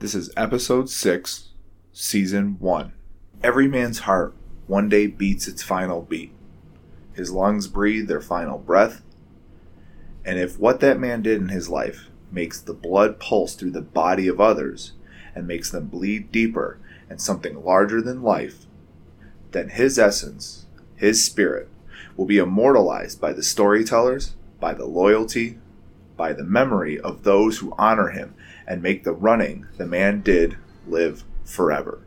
This is episode 6, season 1. Every man's heart one day beats its final beat. His lungs breathe their final breath. And if what that man did in his life makes the blood pulse through the body of others and makes them bleed deeper and something larger than life, then his essence, his spirit, will be immortalized by the storytellers, by the loyalty, by the memory of those who honor him and make the running the man did live forever.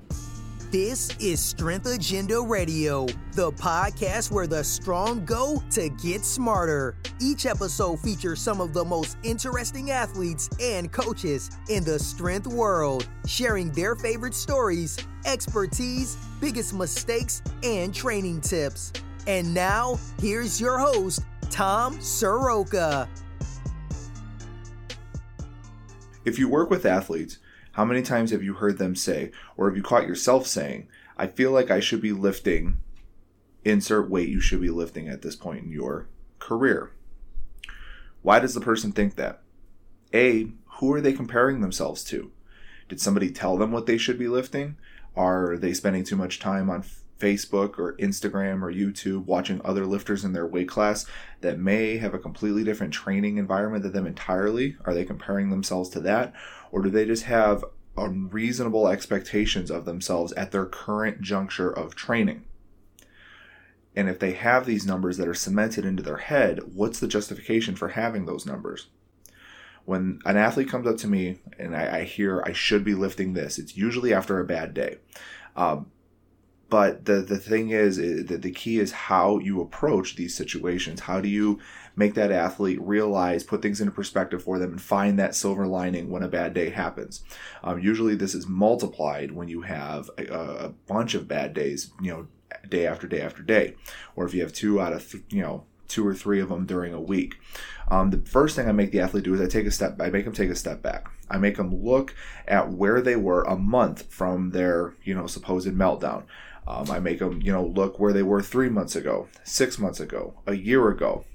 This is Strength Agenda Radio, the podcast where the strong go to get smarter. Each episode features some of the most interesting athletes and coaches in the strength world, sharing their favorite stories, expertise, biggest mistakes, and training tips. And now, here's your host, Tom Sroka. If you work with athletes, how many times have you heard them say, or have you caught yourself saying, I feel like I should be lifting, insert weight you should be lifting at this point in your career? Why does the person think that? A, who are they comparing themselves to? Did somebody tell them what they should be lifting? Are they spending too much time on Facebook or Instagram or YouTube watching other lifters in their weight class that may have a completely different training environment than them entirely? Are they comparing themselves to that? Or do they just have unreasonable expectations of themselves at their current juncture of training? And if they have these numbers that are cemented into their head, what's the justification for having those numbers? When an athlete comes up to me and I, I hear I should be lifting this, it's usually after a bad day. Um, but the the thing is that the key is how you approach these situations. How do you make that athlete realize put things into perspective for them and find that silver lining when a bad day happens? Um, usually this is multiplied when you have a, a, bunch of bad days you know day after day after day. Or if you have two out of th- you know two or three of them during a week. Um, the first thing i make the athlete do is i take a step i make them take a step back. I make them look at where they were a month from their you know supposed meltdown um, I make them, you know, look where they were three months ago, six months ago, a year ago.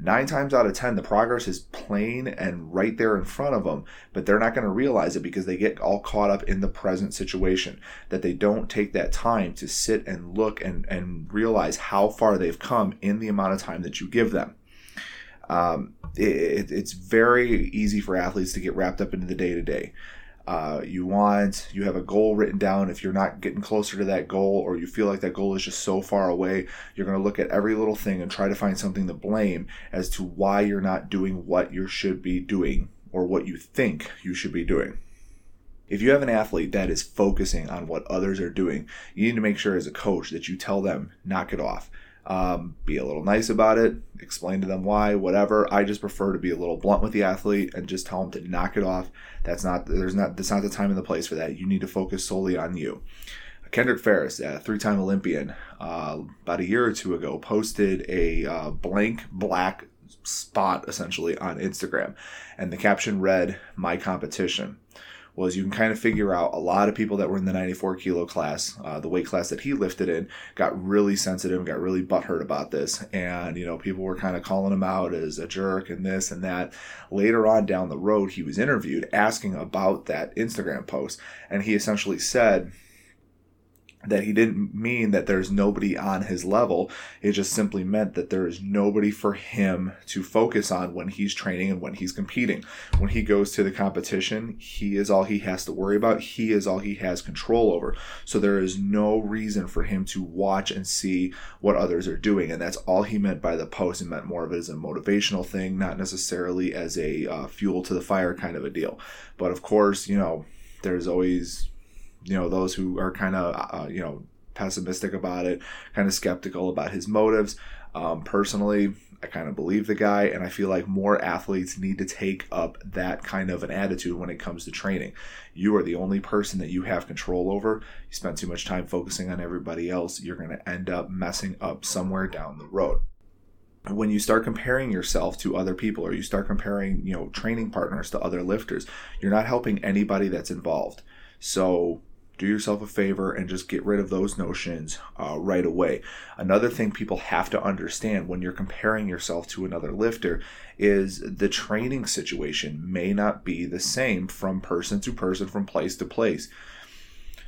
Nine times out of ten, the progress is plain and right there in front of them, but they're not going to realize it because they get all caught up in the present situation. That they don't take that time to sit and look and, and realize how far they've come in the amount of time that you give them. Um, it, it's very easy for athletes to get wrapped up into the day to day uh, you want you have a goal written down. If you're not getting closer to that goal or you feel like that goal is just so far away you're going to look at every little thing and try to find something to blame as to why you're not doing what you should be doing or what you think you should be doing. If you have an athlete that is focusing on what others are doing you need to make sure as a coach that you tell them knock it off um, be a little nice about it, explain to them why, whatever. I just prefer to be a little blunt with the athlete and just tell them to knock it off. That's not there's not that's not the time and the place for that. You need to focus solely on you. Kendrick Farris, a three-time Olympian, uh, about a year or two ago, posted a uh, blank black spot essentially on Instagram, and the caption read "My competition." Was you can kind of figure out a lot of people that were in the 94 kilo class, uh, the weight class that he lifted in, got really sensitive, got really butthurt about this. And, you know, people were kind of calling him out as a jerk and this and that. Later on down the road, he was interviewed asking about that Instagram post. And he essentially said, that he didn't mean that there's nobody on his level. It just simply meant that there is nobody for him to focus on when he's training and when he's competing. When he goes to the competition, he is all he has to worry about. He is all he has control over. So there is no reason for him to watch and see what others are doing. And that's all he meant by the post. He meant more of it as a motivational thing, not necessarily as a uh, fuel to the fire kind of a deal. But of course, you know, there's always you know those who are kind of uh, you know pessimistic about it, kind of skeptical about his motives. Um, personally, I kind of believe the guy, and I feel like more athletes need to take up that kind of an attitude when it comes to training. You are the only person that you have control over. You spend too much time focusing on everybody else, you're going to end up messing up somewhere down the road. When you start comparing yourself to other people or you start comparing, you know, training partners to other lifters, you're not helping anybody that's involved. So do yourself a favor and just get rid of those notions uh, right away. Another thing people have to understand when you're comparing yourself to another lifter is the training situation may not be the same from person to person, from place to place.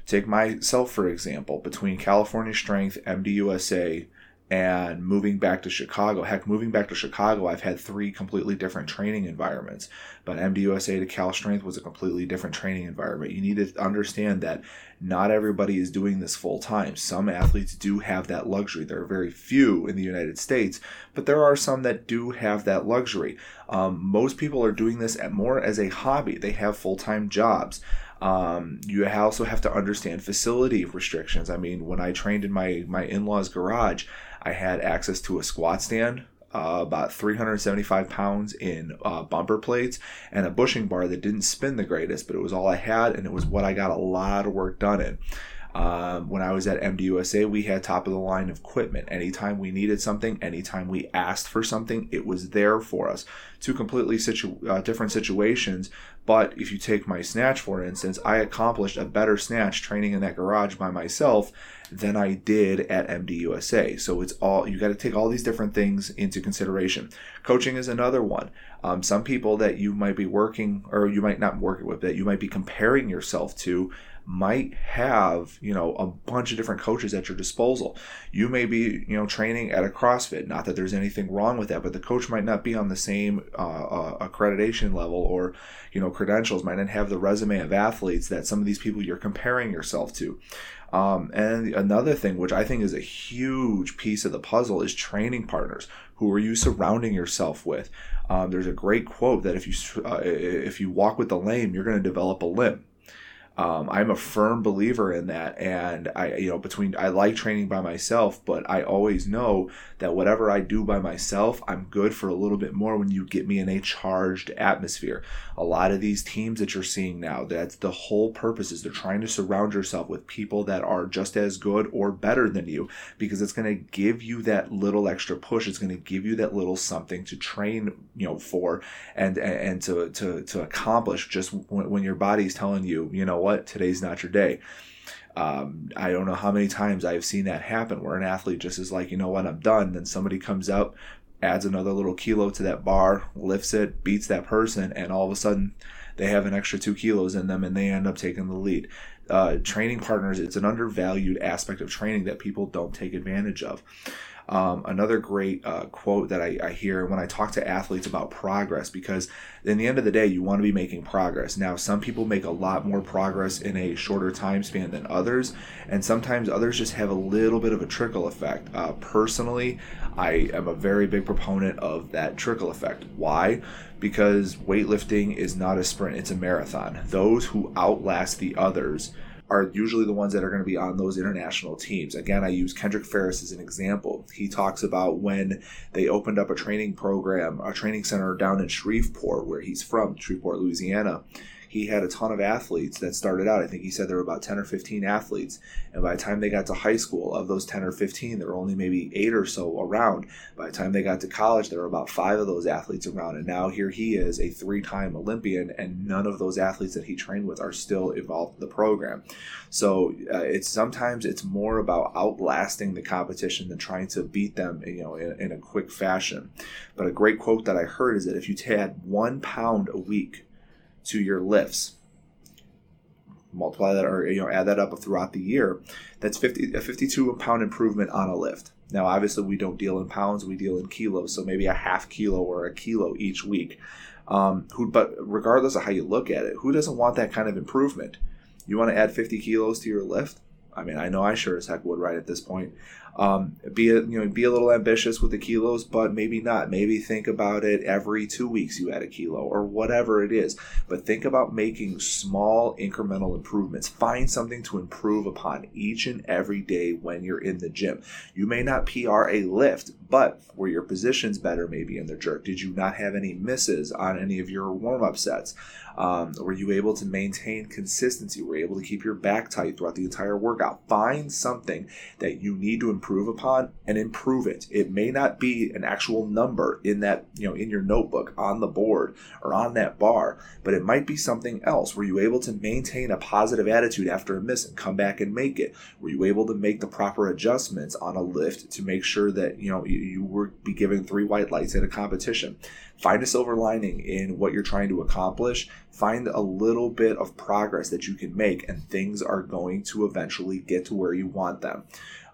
Take myself, for example, between California Strength, MDUSA, and moving back to Chicago. Heck, moving back to Chicago, I've had three completely different training environments. But MDUSA to Cal Strength was a completely different training environment. You need to understand that not everybody is doing this full time. Some athletes do have that luxury. There are very few in the United States, but there are some that do have that luxury. Um, most people are doing this at more as a hobby. They have full time jobs. Um, you also have to understand facility restrictions. I mean, when I trained in my my in law's garage, I had access to a squat stand, uh, about 375 pounds in uh, bumper plates, and a bushing bar that didn't spin the greatest, but it was all I had, and it was what I got a lot of work done in. Um, when I was at MDUSA, we had top of the line equipment. Anytime we needed something, anytime we asked for something, it was there for us. Two completely situ- uh, different situations. But if you take my snatch, for instance, I accomplished a better snatch training in that garage by myself than I did at MDUSA. So it's all, you got to take all these different things into consideration. Coaching is another one. Um, some people that you might be working, or you might not work with, that you might be comparing yourself to might have you know a bunch of different coaches at your disposal. You may be you know training at a crossfit. Not that there's anything wrong with that but the coach might not be on the same uh, uh, accreditation level or you know credentials might not have the resume of athletes that some of these people you're comparing yourself to. Um, and another thing which i think is a huge piece of the puzzle is training partners. Who are you surrounding yourself with? Um, there's a great quote that if you uh, if you walk with the lame you're going to develop a limb um, I'm a firm believer in that, and I, you know, between I like training by myself, but I always know that whatever I do by myself, I'm good for a little bit more when you get me in a charged atmosphere. A lot of these teams that you're seeing now, that's the whole purpose is they're trying to surround yourself with people that are just as good or better than you, because it's going to give you that little extra push. It's going to give you that little something to train, you know, for and and to to to accomplish just when, when your body's telling you, you know what, today's not your day. Um, I don't know how many times I've seen that happen where an athlete just is like, you know what, I'm done. Then somebody comes up, adds another little kilo to that bar, lifts it, beats that person, and all of a sudden they have an extra two kilos in them and they end up taking the lead. Uh, training partners, it's an undervalued aspect of training that people don't take advantage of. Um, another great uh, quote that I, I, hear when I talk to athletes about progress, because in the end of the day, you want to be making progress. Now, some people make a lot more progress in a shorter time span than others, and sometimes others just have a little bit of a trickle effect. Uh, personally, I am a very big proponent of that trickle effect. Why? Because weightlifting is not a sprint, it's a marathon. Those who outlast the others are usually the ones that are going to be on those international teams. Again, I use Kendrick Farris as an example. He talks about when they opened up a training program, a training center down in Shreveport, where he's from, Shreveport, Louisiana he had a ton of athletes that started out. I think he said there were about 10 or 15 athletes. And by the time they got to high school, of those 10 or 15, there were only maybe eight or so around. By the time they got to college, there were about five of those athletes around. And now here he is, a three time Olympian, and none of those athletes that he trained with are still involved in the program. So uh, it's sometimes it's more about outlasting the competition than trying to beat them, you know, in, in a quick fashion. But a great quote that I heard is that if you had one pound a week, to your lifts. Multiply that or you know add that up throughout the year. That's 50 a 52 pound improvement on a lift. Now obviously we don't deal in pounds, we deal in kilos, so maybe a half kilo or a kilo each week. Um, who, but regardless of how you look at it, who doesn't want that kind of improvement? You want to add 50 kilos to your lift? I mean, I know I sure as heck would right at this point. Um, be a, you know be a little ambitious with the kilos, but maybe not. Maybe think about it every two weeks you add a kilo or whatever it is. But think about making small incremental improvements. Find something to improve upon each and every day when you're in the gym. You may not PR a lift, but were your positions better maybe in the jerk? Did you not have any misses on any of your warm up sets? Um, were you able to maintain consistency? Were you able to keep your back tight throughout the entire workout? workout. Find something that you need to improve upon and improve it. It may not be an actual number in that, you know, in your notebook, on the board, or on that bar, but it might be something else. Were you able to maintain a positive attitude after a miss and come back and make it? Were you able to make the proper adjustments on a lift to make sure that, you know, you, you were be given three white lights at a competition? Find a silver lining in what you're trying to accomplish. Find a little bit of progress that you can make, and things are going to eventually get to where you want them.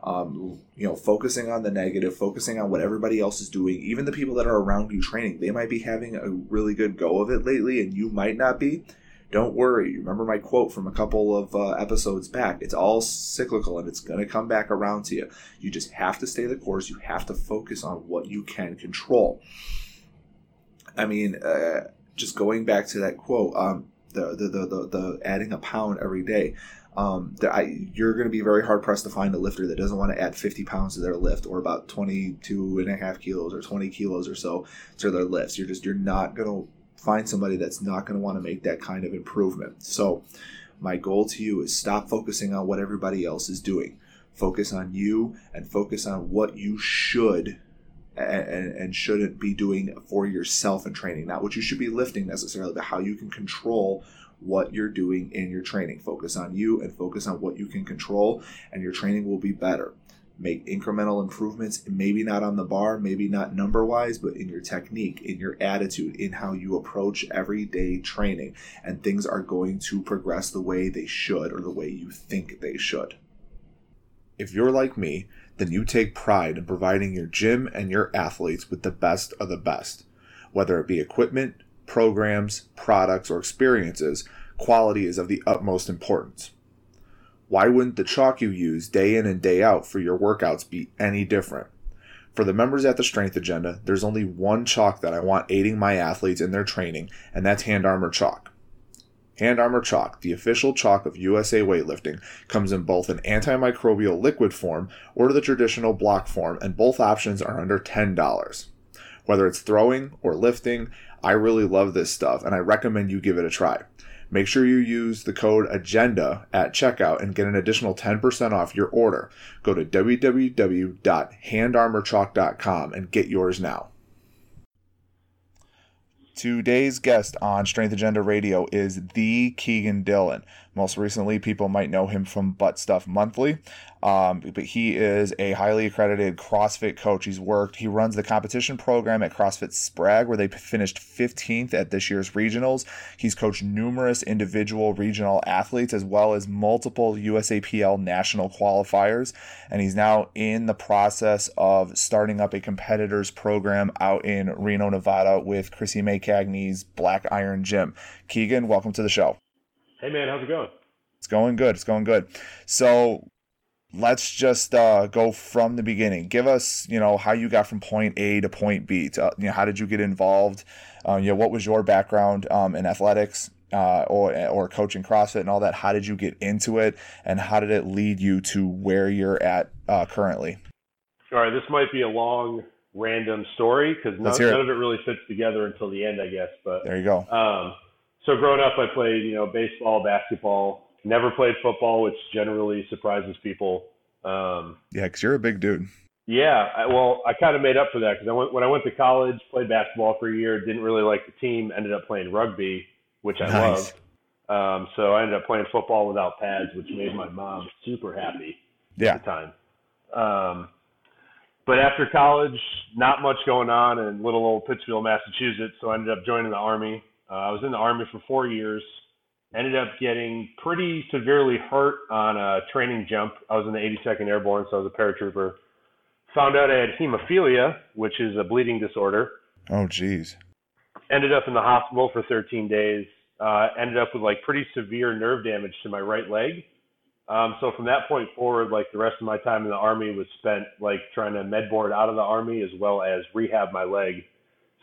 Um, you know, focusing on the negative, focusing on what everybody else is doing, even the people that are around you training, they might be having a really good go of it lately, and you might not be. Don't worry. Remember my quote from a couple of uh, episodes back. It's all cyclical and it's going to come back around to you. You just have to stay the course. You have to focus on what you can control. I mean, uh, just going back to that quote, um, the, the, the, the, the adding a pound every day. Um, I, you're going to be very hard pressed to find a lifter that doesn't want to add 50 pounds to their lift or about 22 and a half kilos or 20 kilos or so to their lifts. You're just, you're not going to find somebody that's not going to want to make that kind of improvement. So, my goal to you is stop focusing on what everybody else is doing. Focus on you and focus on what you should and, and shouldn't be doing for yourself in training. Not what you should be lifting necessarily, but how you can control what you're doing in your training. Focus on you and focus on what you can control, and your training will be better. Make incremental improvements, maybe not on the bar, maybe not number wise, but in your technique, in your attitude, in how you approach everyday training. And things are going to progress the way they should or the way you think they should. If you're like me, then you take pride in providing your gym and your athletes with the best of the best. Whether it be equipment, programs, products, or experiences, quality is of the utmost importance. Why wouldn't the chalk you use day in and day out for your workouts be any different? For the members at the Strength Agenda, there's only one chalk that I want aiding my athletes in their training, and that's Hand Armor Chalk. Hand Armor Chalk, the official chalk of USA Weightlifting, comes in both an antimicrobial liquid form or the traditional block form, and both options are under $10. Whether it's throwing or lifting, I really love this stuff and I recommend you give it a try. Make sure you use the code AGENDA at checkout and get an additional 10% off your order. Go to www.handarmorchalk.com and get yours now. Today's guest on Strength Agenda Radio is the Keegan Dillon. Most recently, people might know him from Butt Stuff Monthly, um, but he is a highly accredited CrossFit coach. He's worked, he runs the competition program at CrossFit Sprague, where they finished 15th at this year's regionals. He's coached numerous individual regional athletes as well as multiple USAPL national qualifiers, and he's now in the process of starting up a competitors program out in Reno, Nevada with Chrissy May Cagney's Black Iron Gym. Keegan, welcome to the show. Hey man, how's it going? It's going good. It's going good. So let's just uh, go from the beginning. Give us, you know, how you got from point A to point B. To, you know, how did you get involved? Uh, you know, what was your background um, in athletics uh, or or coaching CrossFit and all that? How did you get into it, and how did it lead you to where you're at uh, currently? All right, this might be a long, random story because none, none, of it really fits together until the end, I guess. But there you go. Um, so growing up, I played, you know, baseball, basketball. Never played football, which generally surprises people. Um, yeah, because you're a big dude. Yeah, I, well, I kind of made up for that because I went when I went to college, played basketball for a year, didn't really like the team, ended up playing rugby, which I nice. loved. Um, so I ended up playing football without pads, which made my mom super happy yeah. at the time. Um, but after college, not much going on in little old Pittsfield, Massachusetts, so I ended up joining the army. Uh, I was in the Army for four years. Ended up getting pretty severely hurt on a training jump. I was in the 82nd Airborne, so I was a paratrooper. Found out I had hemophilia, which is a bleeding disorder. Oh, geez. Ended up in the hospital for 13 days. Uh, ended up with like pretty severe nerve damage to my right leg. Um, so from that point forward, like the rest of my time in the army was spent like trying to med board out of the army as well as rehab my leg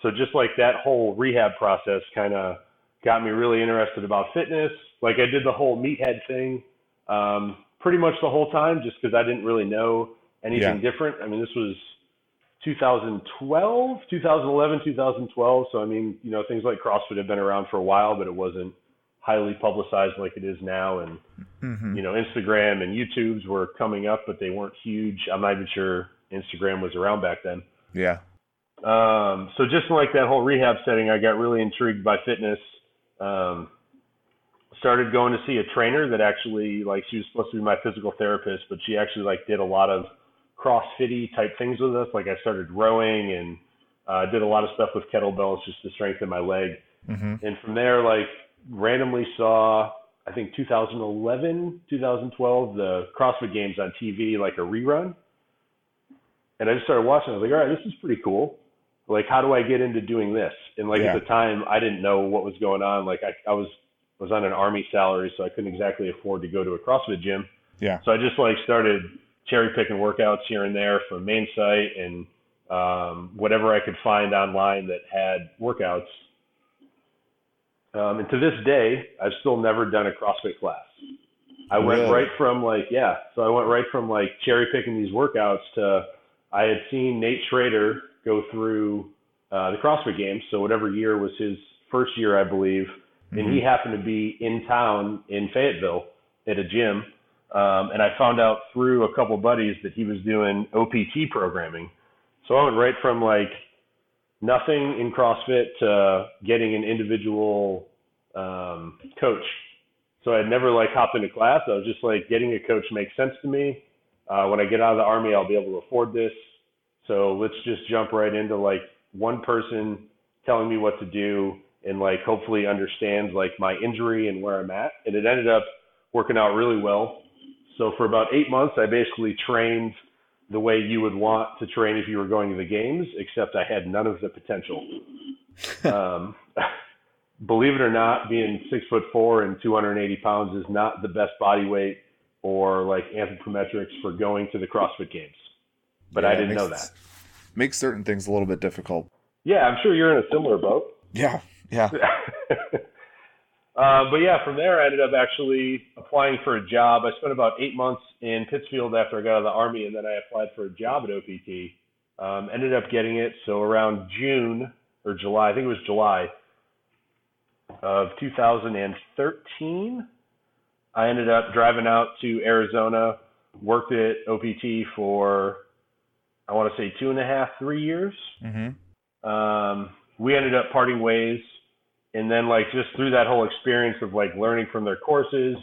so just like that whole rehab process kind of got me really interested about fitness. Like I did the whole meathead thing um, pretty much the whole time just because I didn't really know anything yeah. different. I mean, this was 2012, 2011, 2012. So I mean, you know, things like CrossFit have been around for a while, but it wasn't highly publicized like it is now. And Mm-hmm. You know, Instagram and YouTube's were coming up, but they weren't huge. I'm not even sure Instagram was around back then. Yeah. Um, so just like that whole rehab setting, I got really intrigued by fitness. Um, started going to see a trainer that actually like she was supposed to be my physical therapist, but she actually like did a lot of CrossFitty type things with us. Like I started rowing and uh, did a lot of stuff with kettlebells just to strengthen my leg. Mm-hmm. And from there, like randomly saw I think 2011, 2012 the CrossFit Games on TV, like a rerun. And I just started watching. I was like, all right, this is pretty cool like how do I get into doing this? And like yeah. at the time, I didn't know what was going on. Like I, I was was on an army salary, so I couldn't exactly afford to go to a CrossFit gym. Yeah. So I just like started cherry picking workouts here and there from main site and um, whatever I could find online that had workouts. Um, and to this day, I've still never done a CrossFit class. I went really? right from like yeah, so I went right from like cherry picking these workouts to I had seen Nate Schrader go through uh, the CrossFit Games. So whatever year was his first year, I believe, mm-hmm. and he mm-hmm. happened to be in town in Fayetteville at a gym. Um, and I found out through a couple buddies that he was doing OPT programming. So I went right from like nothing in CrossFit to getting an individual um, coach. So I had never like hopped into class. I was just like getting a coach makes sense to me. Uh, when I get out of the army, I'll be able to afford this. So let's just jump right into like one person telling me what to do and like hopefully understands like my injury and where I'm at. And it ended up working out really well. So for about eight months, I basically trained the way you would want to train if you were going to the games, except I had none of the potential. um, believe it or not, being six foot four and 280 pounds is not the best body weight or like anthropometrics for going to the CrossFit Games but yeah, I didn't makes, know that. Makes certain things a little bit difficult. Yeah, I'm sure you're in a similar boat. Yeah, yeah. uh, but yeah, from there I ended up actually applying for a job. I spent about eight months in Pittsfield after I got out of the army, and then I applied for a job at OPT. Um, ended up getting it. So around June or July, I think it was July of 2013, I ended up driving out to Arizona, worked at OPT for I want to say two and a half, three years. Mm-hmm. Um, we ended up parting ways, and then like just through that whole experience of like learning from their courses,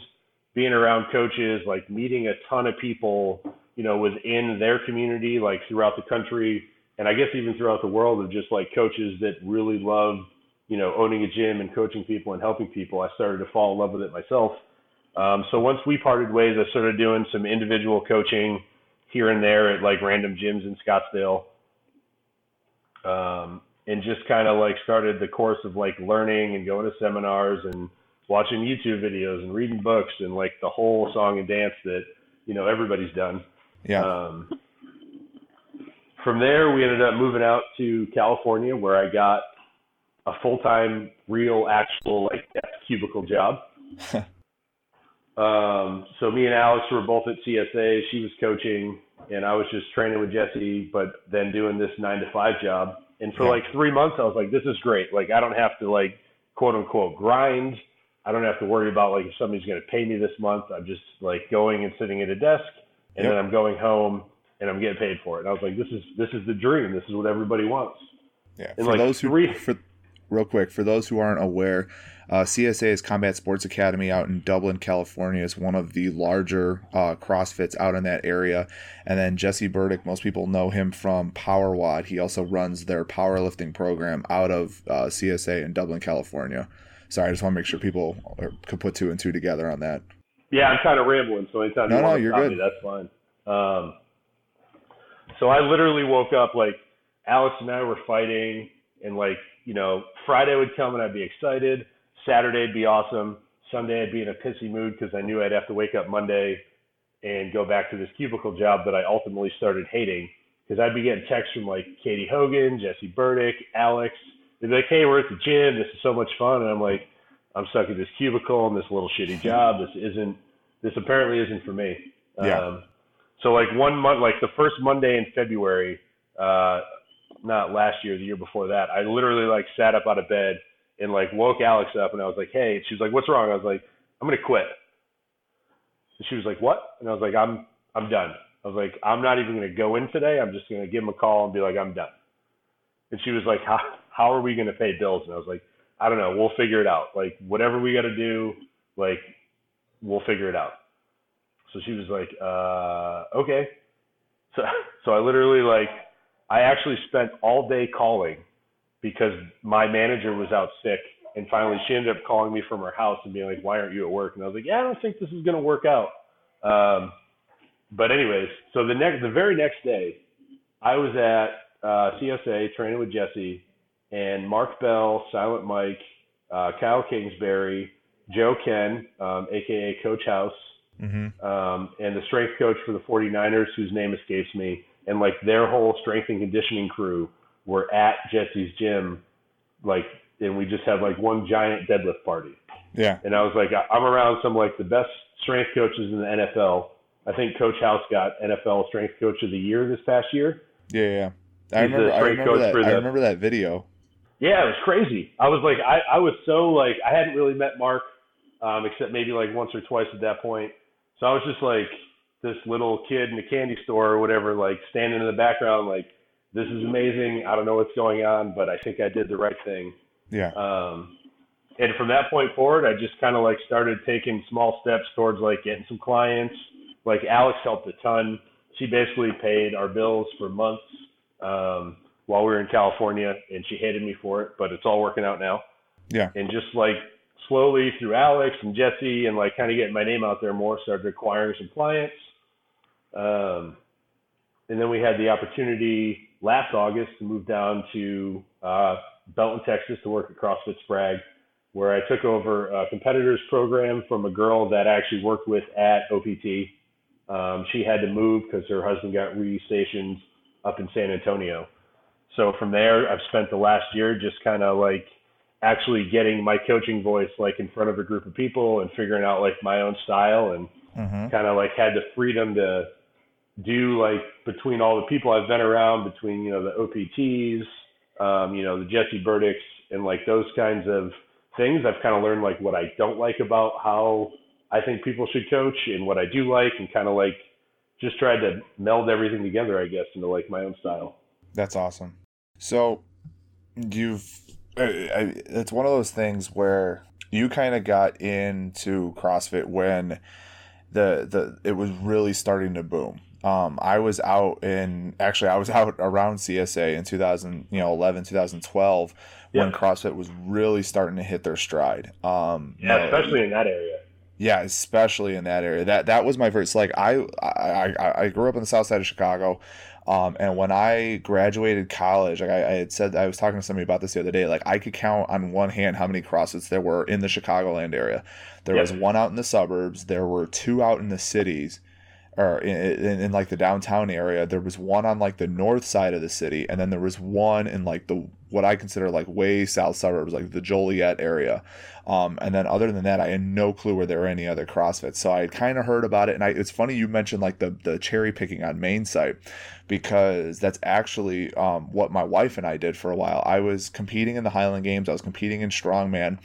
being around coaches, like meeting a ton of people, you know, within their community, like throughout the country, and I guess even throughout the world of just like coaches that really love, you know, owning a gym and coaching people and helping people. I started to fall in love with it myself. Um, so once we parted ways, I started doing some individual coaching here and there at like random gyms in Scottsdale. Um, and just kind of like started the course of like learning and going to seminars and watching YouTube videos and reading books and like the whole song and dance that, you know, everybody's done. Yeah. Um, from there, we ended up moving out to California where I got a full time, real, actual, like, cubicle job. um, so me and Alex were both at CSA. She was coaching and I was just training with Jesse, but then doing this nine to five job. And for yeah. like three months, I was like, this is great. Like, I don't have to like quote unquote grind. I don't have to worry about like if somebody's going to pay me this month. I'm just like going and sitting at a desk, and yep. then I'm going home and I'm getting paid for it. And I was like, this is this is the dream. This is what everybody wants. Yeah. And for like those who three... for real quick for those who aren't aware, uh, CSA's Combat Sports Academy out in Dublin, California, is one of the larger uh, CrossFits out in that area. And then Jesse Burdick, most people know him from Power WOD. He also runs their powerlifting program out of uh, CSA in Dublin, California. Sorry, I just want to make sure people could put two and two together on that. Yeah, I'm kind of rambling, so anytime no, you no, want to you're good. Me, that's fine. Um, so I literally woke up like Alex and I were fighting, and like you know Friday would come and I'd be excited. Saturday'd be awesome. Sunday I'd be in a pissy mood because I knew I'd have to wake up Monday and go back to this cubicle job that I ultimately started hating because I'd be getting texts from like Katie Hogan, Jesse Burdick, Alex. They'd be like, "Hey, we're at the gym. This is so much fun," and I'm like, "I'm stuck in this cubicle and this little shitty job. This isn't. This apparently isn't for me." Yeah. Um, so like one month, like the first Monday in February, uh, not last year, the year before that, I literally like sat up out of bed and like woke Alex up and I was like, hey, she was like, what's wrong? I was like, I'm gonna quit. And she was like, "What?" And I was like, "I'm I'm done." I was like, "I'm not even to go in today. I'm just to give him a call and be like, I'm done." And she was like, "How how are we to pay bills?" And I was like, "I don't know. We'll figure it out. Like whatever we got to do, like we'll figure it out." So she was like, uh, "Okay." So so I literally like I actually spent all day calling because my manager was out sick and finally she ended up calling me from her house and being like, "Why aren't you at work?" And I was like, "Yeah, I don't think this is going to work out." Um, but anyways, so the next, the very next day, I was at uh, CSA training with Jesse and Mark Bell, Silent Mike, uh, Kyle Kingsbury, Joe Kenn, um, aka Coach House, mm-hmm. um, and the strength coach for the 49ers, whose name escapes me, and like their whole strength and conditioning crew were at Jesse's gym, like, and we just had like one giant deadlift party. Yeah. And I was like, I'm around some like the best strength coaches in the NFL. I think Coach House got NFL Strength Coach of the Year this past year. Yeah, yeah. I remember. I remember that. The, I remember that video. Yeah, it was crazy. I was like, I, I was so like, I hadn't really met Mark, um, except maybe like once or twice at that point. So I was just like this little kid in a candy store or whatever, like standing in the background, like, this is amazing. I don't know what's going on, but I think I did the right thing. Yeah. Um, and from that point forward, I just kind of like started taking small steps towards like getting some clients. Like Alex helped a ton. She basically paid our bills for months um, while we were in California, and she hated me for it, but it's all working out now. Yeah. And just like slowly through Alex and Jesse and like kind of getting my name out there more, started acquiring some clients. Um, and then we had the opportunity last August to move down to uh, Belton, Texas to work at CrossFit Sprague, where I took over a competitors program from a girl that I actually worked with at OPT. Um, she had to move because her husband got restationed up in San Antonio. So from there, I've spent the last year just kind of like actually getting my coaching voice like in front of a group of people and figuring out like my own style and mm-hmm. kind of like had the freedom to do like between all the people I've been around, between you know the OPTs, um, you know the Jesse Burdicks, and like those kinds of things. I've kind of learned like what I don't like about how I think people should coach and what I do like, and kind of like just tried to meld everything together, I guess, into like my own style. That's awesome. So you've it's one of those things where you kind of got into CrossFit when the the it was really starting to boom. Um, I was out in actually I was out around CSA in 2000, you know, 11, 2012 yeah. when CrossFit was really starting to hit their stride. Um, yeah, especially in that area. Yeah, especially in that area. That that was my first. Like I I I grew up on the south side of Chicago. Um, and when I graduated college, like I, I, had said, I was talking to somebody about this the other day. Like I could count on one hand how many CrossFits there were in the Chicagoland area. There was one out in the suburbs. There were two out in the cities, or in, in, in, like the downtown area there was one on like the north side of the city and then there was one in like the what i consider like way south suburbs like the joliet area. Um, and then other than that i had no clue where there were any other crossfit so i had kind of heard about it and I, it's funny you mentioned like the the cherry picking on main site because that's actually um, what my wife and i did for a while. I was competing in the highland games i was competing in strongman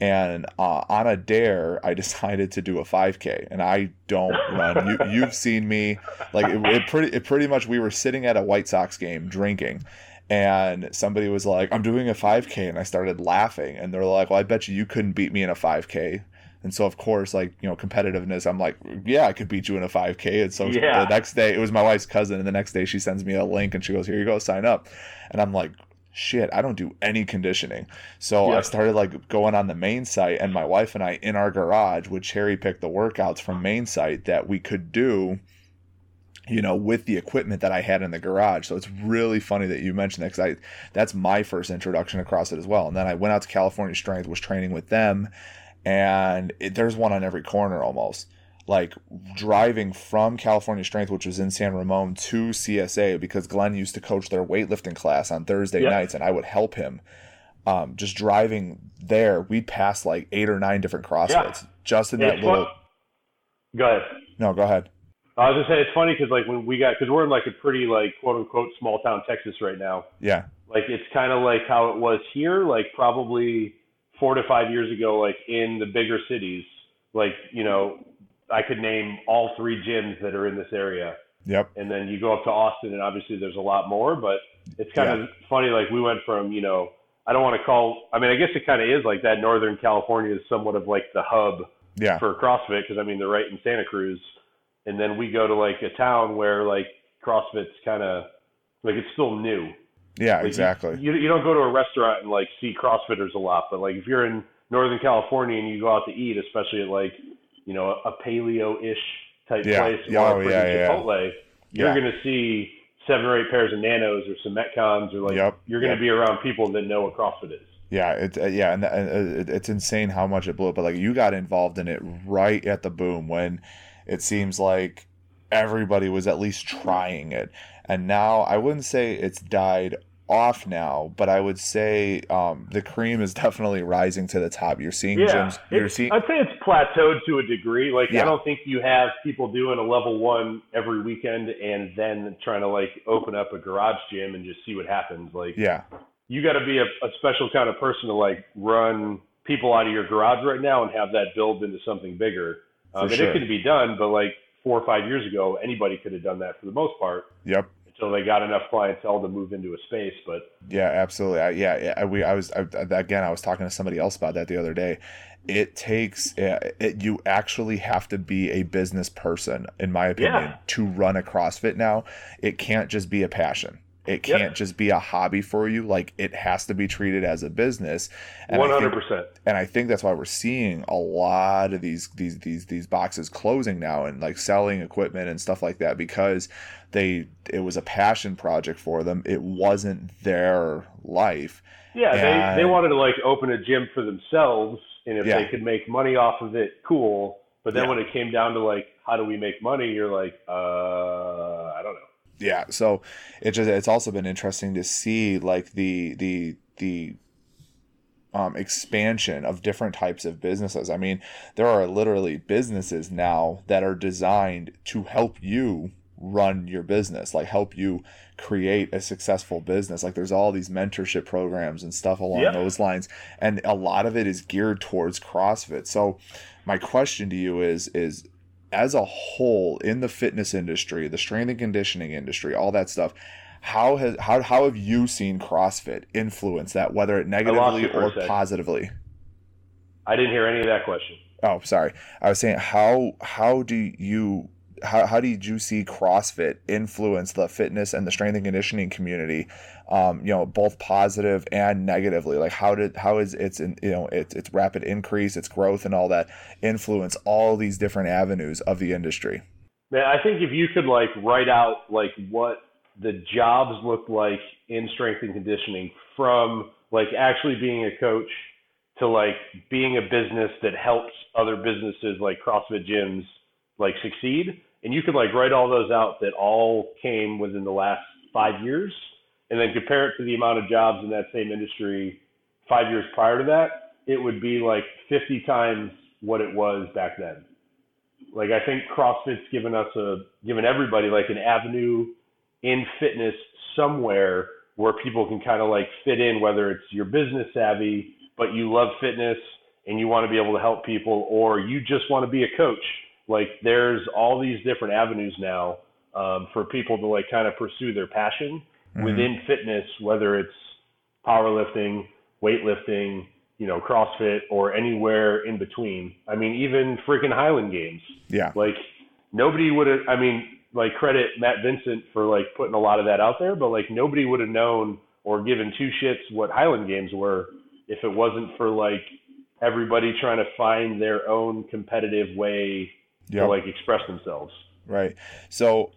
and uh, on a dare i decided to do a 5k and i don't run. You, you've seen me like it, it, pretty it pretty much we were sitting at a white sox game drinking and somebody was like i'm doing a 5k and i started laughing and they're like well i bet you you couldn't beat me in a 5k and so of course like you know competitiveness i'm like yeah i could beat you in a 5k and so yeah. the next day it was my wife's cousin and the next day she sends me a link and she goes here you go sign up. And i'm like shit, I don't do any conditioning. So yeah. I started like going on the main site, and my wife and I in our garage would cherry pick the workouts from main site that we could do. You know, with the equipment that I had in the garage, so it's really funny that you mentioned that because I that's my first introduction across it as well. And then I went out to California Strength, was training with them, and it, there's one on every corner almost like driving from California Strength, which was in San Ramon, to CSA because Glenn used to coach their weightlifting class on Thursday yep. nights, and I would help him. Um, just driving there, we'd pass like eight or nine different CrossFits yeah. just in that little. Go ahead. No, go ahead. I was gonna say it's funny because like when we got because we're in like a pretty like quote unquote small town Texas right now. Yeah. Like it's kind of like how it was here, like probably four to five years ago, like in the bigger cities. Like you know, I could name all three gyms that are in this area. Yep. And then you go up to Austin, and obviously there's a lot more, but it's kind Yeah. of funny. Like we went from, you know, I don't want to call. I mean, I guess it kind of is like that. Northern California is somewhat of like the hub Yeah. for CrossFit because I mean they're right in Santa Cruz, and then we go to like a town where like CrossFit's kind of like it's still new. Yeah, Like, exactly. You, you don't go to a restaurant and like see CrossFitters a lot, but like if you're in Northern California and you go out to eat, especially at like you know a paleo-ish type Yeah. place or oh, a yeah. Chipotle, you're Yeah. gonna see seven or eight pairs of nanos or some metcons or like Yep, you're gonna yep. be around people that know what CrossFit is. Yeah, it's uh, yeah, and, and it, it's insane how much it blew up. But like you got involved in it right at the boom when it seems like everybody was at least trying it, and now I wouldn't say it's died off now, but I would say um, the cream is definitely rising to the top. You're seeing Yeah, gyms. You're seeing I'd say it's plateaued to a degree. Like Yeah. I don't think you have people doing a level one every weekend and then trying to like open up a garage gym and just see what happens. Like yeah, you got to be a, a special kind of person to like run people out of your garage right now and have that build into something bigger. Um, and sure. it could be done, but like four or five years ago, anybody could have done that for the most part yep. Until they got enough clientele to move into a space. But Yeah, absolutely. I, yeah, yeah, I, we. I was I, again. I was talking to somebody else about that the other day. It takes it. You actually have to be a business person, in my opinion, Yeah. to run a CrossFit now. It can't just be a passion. It can't just be a hobby for you. Like it has to be treated as a business. Think- hundred percent. and I think that's why we're seeing a lot of these these these these boxes closing now and like selling equipment and stuff like that because they it was a passion project for them. It wasn't their life. Yeah, And- they, they wanted to like open a gym for themselves, and if Yeah. they could make money off of it, cool. But then Yeah. when it came down to like, how do we make money? You're like, uh, I don't know. Yeah, so it just it's also been interesting to see like the the the um, expansion of different types of businesses. I mean, there are literally businesses now that are designed to help you run your business, like help you create a successful business. Like there's all these mentorship programs and stuff along Yeah. those lines, and a lot of it is geared towards CrossFit. So, my question to you is is as a whole in the fitness industry, the strength and conditioning industry, all that stuff, how has how how have you seen CrossFit influence that, whether it negatively you for a or positively? I didn't hear any of that question. Oh, sorry. I was saying how how do you how, how did you see CrossFit influence the fitness and the strength and conditioning community? Um, you know, both positive and negatively. Like how did how is its you know its its rapid increase, its growth, and all that influence all these different avenues of the industry? Man, I think if you could like write out like what the jobs look like in strength and conditioning from like actually being a coach to like being a business that helps other businesses like CrossFit gyms like succeed and you could like write all those out that all came within the last 5 years and then compare it to the amount of jobs in that same industry 5 years prior to that it would be like 50 times what it was back then. Like I think CrossFit's given us a given everybody like an avenue in fitness somewhere where people can kind of like fit in whether it's your business savvy but you love fitness and you want to be able to help people or you just want to be a coach. Like there's all these different avenues now um, for people to like kind of pursue their passion Mm-hmm. within fitness whether it's powerlifting weightlifting you know crossfit or anywhere in between. I mean even freaking highland games. Yeah, like nobody would have i mean like credit matt vincent for like putting a lot of that out there but like nobody would have known or given two shits what highland games were if it wasn't for like everybody trying to find their own competitive way Yep. to like express themselves. Right. So,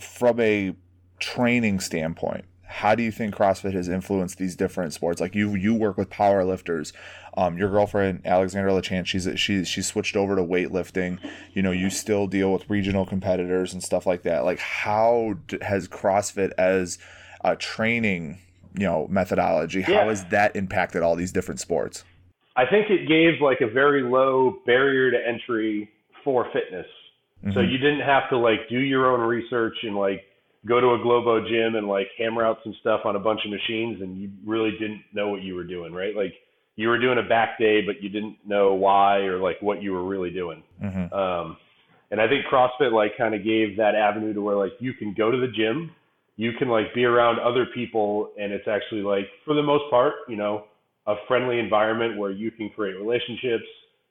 from a training standpoint, how do you think CrossFit has influenced these different sports? Like you, you work with powerlifters. Um, your girlfriend Alexandra Lachance, she's she she switched over to weightlifting. You know, you still deal with regional competitors and stuff like that. Like, how d- has CrossFit as a training, you know, methodology? How has that impacted all these different sports? I think it gave like a very low barrier to entry for fitness. So Mhm. you didn't have to like do your own research and like go to a Globo gym and like hammer out some stuff on a bunch of machines and you really didn't know what you were doing, right? Like you were doing a back day, but you didn't know why or like what you were really doing. Mhm. Um, And I think CrossFit like kind of gave that avenue to where like you can go to the gym, you can like be around other people, and it's actually like for the most part, you know, a friendly environment where you can create relationships.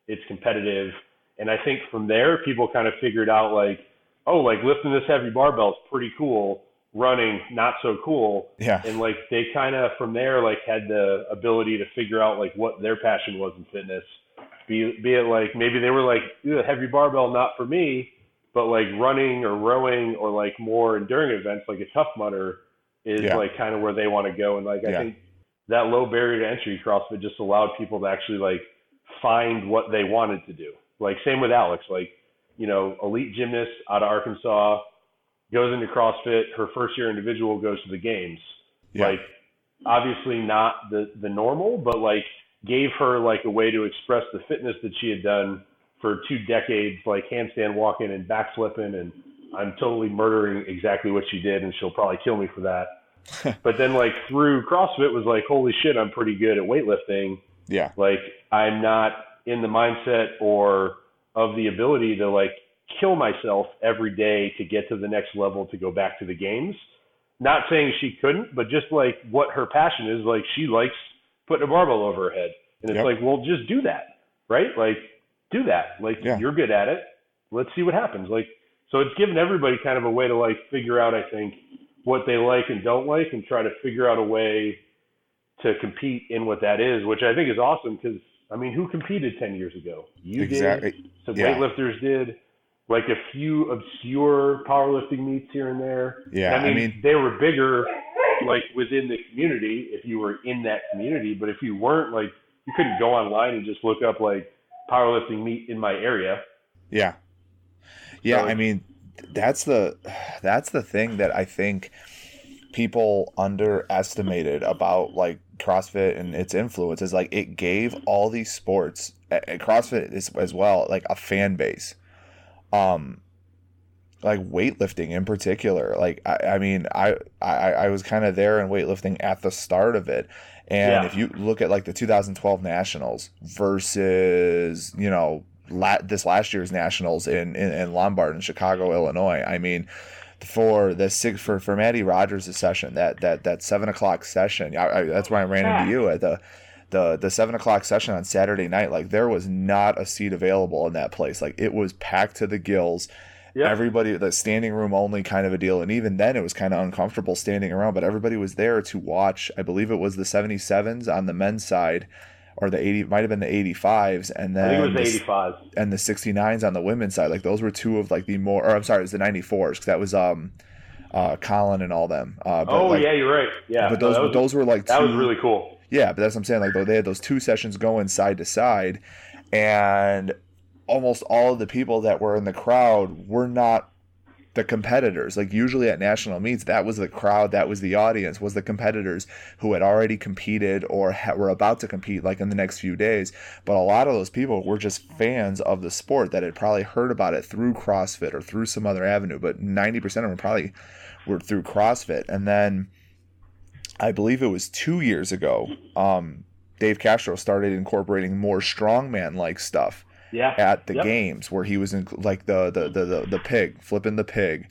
It's competitive, and I think from there people kind of figured out like, oh, like lifting this heavy barbell is pretty cool. Running not so cool. Yeah. And like they kind of from there like had the ability to figure out like what their passion was in fitness be be it like maybe they were like heavy barbell not for me, but like running or rowing or like more enduring events like a tough mudder is Yeah. like kind of where they want to go. And like I Yeah. think that low barrier to entry CrossFit just allowed people to actually like find what they wanted to do. Like same with Alex, like you know, elite gymnast out of Arkansas goes into CrossFit. Her first year individual goes to the games. Yeah. Like obviously not the the normal, but like gave her like a way to express the fitness that she had done for two decades, like handstand walking and backflipping, and I'm totally murdering exactly what she did, and she'll probably kill me for that. but then like through CrossFit was like, holy shit, I'm pretty good at weightlifting. Yeah. Like I'm not in the mindset or of the ability to like kill myself every day to get to the next level to go back to the games. Not saying she couldn't, but just like what her passion is, like she likes putting a barbell over her head. And it's Yep. like, well, just do that, right? Like, do that. Like, Yeah. you're good at it. Let's see what happens. Like, so it's given everybody kind of a way to like figure out, I think, what they like and don't like, and try to figure out a way to compete in what that is, which I think is awesome. Because I mean, who competed ten years ago? You Exactly. did. Some Yeah. weightlifters did. Like a few obscure powerlifting meets here and there. Yeah, I mean, I mean- they were bigger, like within the community, if you were in that community. But if you weren't, like, you couldn't go online and just look up like powerlifting meet in my area. Yeah. Yeah, So- I mean that's the that's the thing that I think people underestimated about like CrossFit and its influence is like it gave all these sports and CrossFit is, as well like a fan base. Um like weightlifting in particular. Like I, I mean I, I I was kind of there in weightlifting at the start of it. And Yeah. if you look at like the 2012 Nationals versus, you know, la- this last year's Nationals in, in, in Lombard in Chicago, Illinois, I mean, for the six for for Mattie Rogers' session, that that that seven o'clock session, I, I, that's why I ran into you at the the the seven o'clock session on Saturday night. Like there was not a seat available in that place. Like it was packed to the gills Yeah. everybody the standing room only kind of a deal and even then it was kind of uncomfortable standing around but everybody was there to watch i believe it was the 77s on the men's side or the 80 might have been the 85s and I then think it was the- 85. and the 69s on the women's side like those were two of like the more or i'm sorry it was the 94s because that was um uh colin and all them uh but Oh like, yeah, you're right. Yeah, but those that was, those were like that was two- really cool. yeah, but that's what I'm saying. Like though they had those two sessions going side to side, and almost all of the people that were in the crowd were not the competitors. Like usually at national meets, that was the crowd, that was the audience, was the competitors who had already competed or ha- were about to compete, like in the next few days. But a lot of those people were just fans of the sport that had probably heard about it through CrossFit or through some other avenue. But ninety percent of them probably were through CrossFit, and then. I believe it was two years ago. Um, Dave Castro started incorporating more strongman like stuff Yeah. at the Yep. games where he was in like the the, the the the pig flipping the pig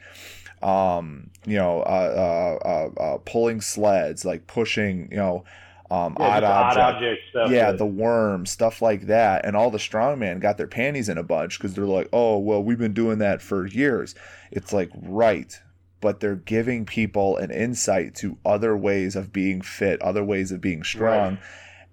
um you know uh, uh, uh, uh pulling sleds like pushing you know um Yeah, odd just odd object object stuff. yeah, that- the worm, stuff like that. And all the strongman got their panties in a bunch because they're like, oh, well, we've been doing that for years. It's like, right. But they're giving people an insight to other ways of being fit, other ways of being strong.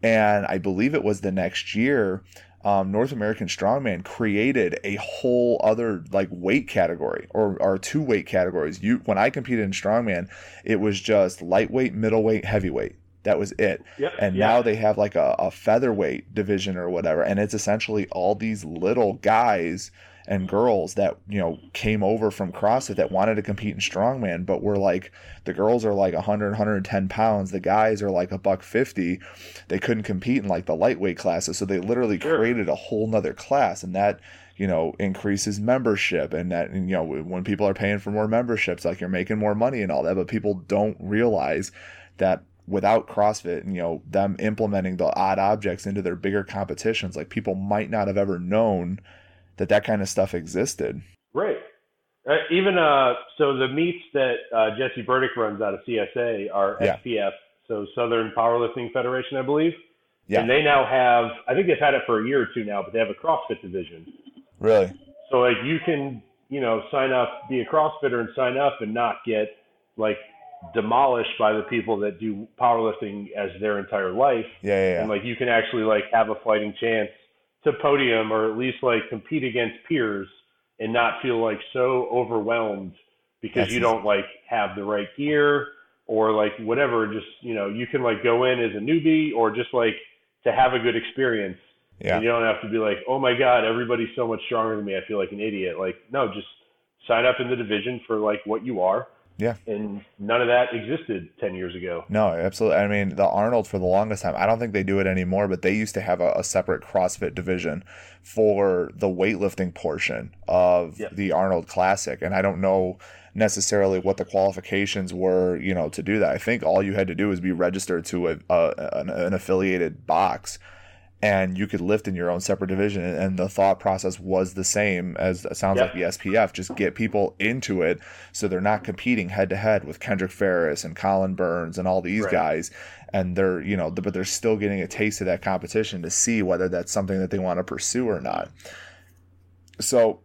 And I believe it was the next year, um, North American Strongman created a whole other like weight category or, or two weight categories. You when I competed in Strongman, it was just lightweight, middleweight, heavyweight. That was it. Yep, and yeah. now they have like a, a featherweight division or whatever. And it's essentially all these little guys and girls that you know came over from CrossFit that wanted to compete in strongman but were like the girls are like 100 110 pounds. The guys are like a buck 50 they couldn't compete in like the lightweight classes. So they literally Sure. created a whole nother class and that you know increases membership. And that and, you know when people are paying for more memberships like you're making more money and all that but people don't realize that without CrossFit and you know them implementing the odd objects into their bigger competitions, like people might not have ever known that that kind of stuff existed. Right. Uh, even uh, so, the meets that uh, Jesse Burdick runs out of CSA are Yeah. SPF, so Southern Powerlifting Federation, I believe. Yeah. And they now have, I think they've had it for a year or two now, but they have a CrossFit division. Really? So like you can, you know, sign up, be a CrossFitter and sign up and not get like demolished by the people that do powerlifting as their entire life. Yeah, yeah, yeah. And like you can actually like have a fighting chance to podium or at least like compete against peers and not feel like so overwhelmed because That's you ins- don't like have the right gear or like whatever. Just, you know, you can like go in as a newbie or just like to have a good experience. yeah. And you don't have to be like, oh my God, everybody's so much stronger than me. I feel like an idiot. Like, no, just sign up in the division for like what you are. Yeah. And none of that existed 10 years ago. No, absolutely. I mean, the Arnold for the longest time, I don't think they do it anymore, but they used to have a, a separate CrossFit division for the weightlifting portion of the Arnold Classic. And I don't know necessarily what the qualifications were, you know, to do that. I think all you had to do was be registered to a, a an, an affiliated box and you could lift in your own separate division and the thought process was the same as it sounds Yep. like the SPF just get people into it so they're not competing head to head with Kendrick Farris and Colin Burns and all these Right. guys and they're you know but they're still getting a taste of that competition to see whether that's something that they want to pursue or not so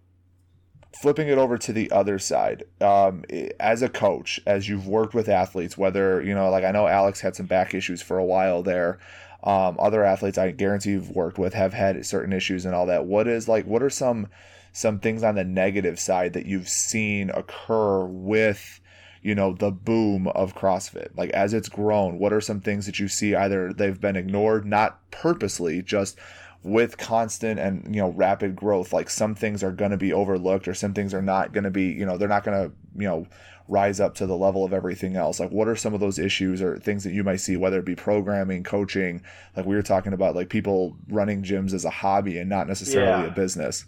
flipping it over to the other side um, as a coach as you've worked with athletes whether you know like i know alex had some back issues for a while there um, other athletes i guarantee you've worked with have had certain issues and all that. What is like what are some some things on the negative side that you've seen occur with you know the boom of CrossFit? Like as it's grown what are some things that you see either they've been ignored not purposely just with constant and you know rapid growth like some things are going to be overlooked or some things are not going to be you know they're not going to you know rise up to the level of everything else like what are some of those issues or things that you might see whether it be programming coaching like we were talking about like people running gyms as a hobby and not necessarily Yeah. a business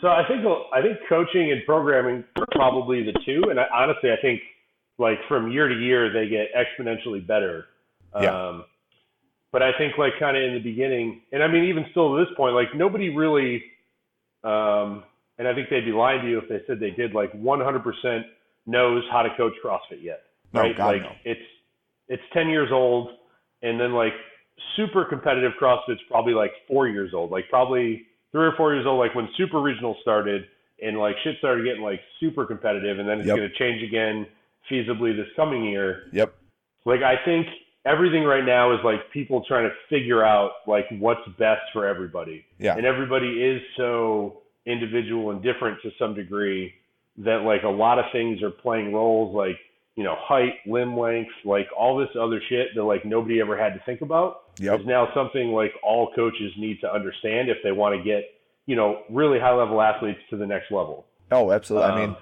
So I think I think coaching and programming are probably the two, and I, honestly, I think like from year to year they get exponentially better. Yeah. Um, but I think like kind of in the beginning, and I mean even still to this point, like nobody really, um, and I think they'd be lying to you if they said they did like 100% knows how to coach CrossFit yet, No, right? God, like no. it's it's 10 years old, and then like super competitive CrossFit's probably like four years old, like probably three or four years old, like when super regional started and like shit started getting like super competitive, and then it's Yep. going to change again feasibly this coming year. yep Like I think everything right now is like people trying to figure out like what's best for everybody, yeah. And everybody is so individual and different to some degree that like a lot of things are playing roles like you know height, limb length, like all this other shit that like nobody ever had to think about. Yep. Is now something like all coaches need to understand if they want to get you know really high level athletes to the next level. oh absolutely. I mean Um,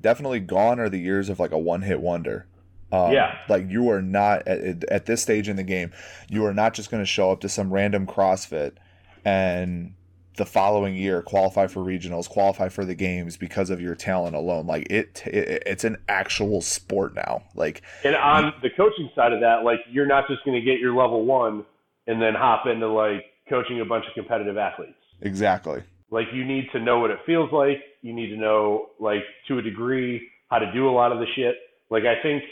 definitely gone are the years of like a one hit wonder. Um, Yeah. Like you are not at, at this stage in the game, you are not just going to show up to some random CrossFit and the following year qualify for regionals, qualify for the games because of your talent alone. Like it, it it's an actual sport now. Like And on the coaching side of that, like you're not just going to get your level one and then hop into like coaching a bunch of competitive athletes. exactly. Like you need to know what it feels like. You need to know like to a degree how to do a lot of the shit. Like I think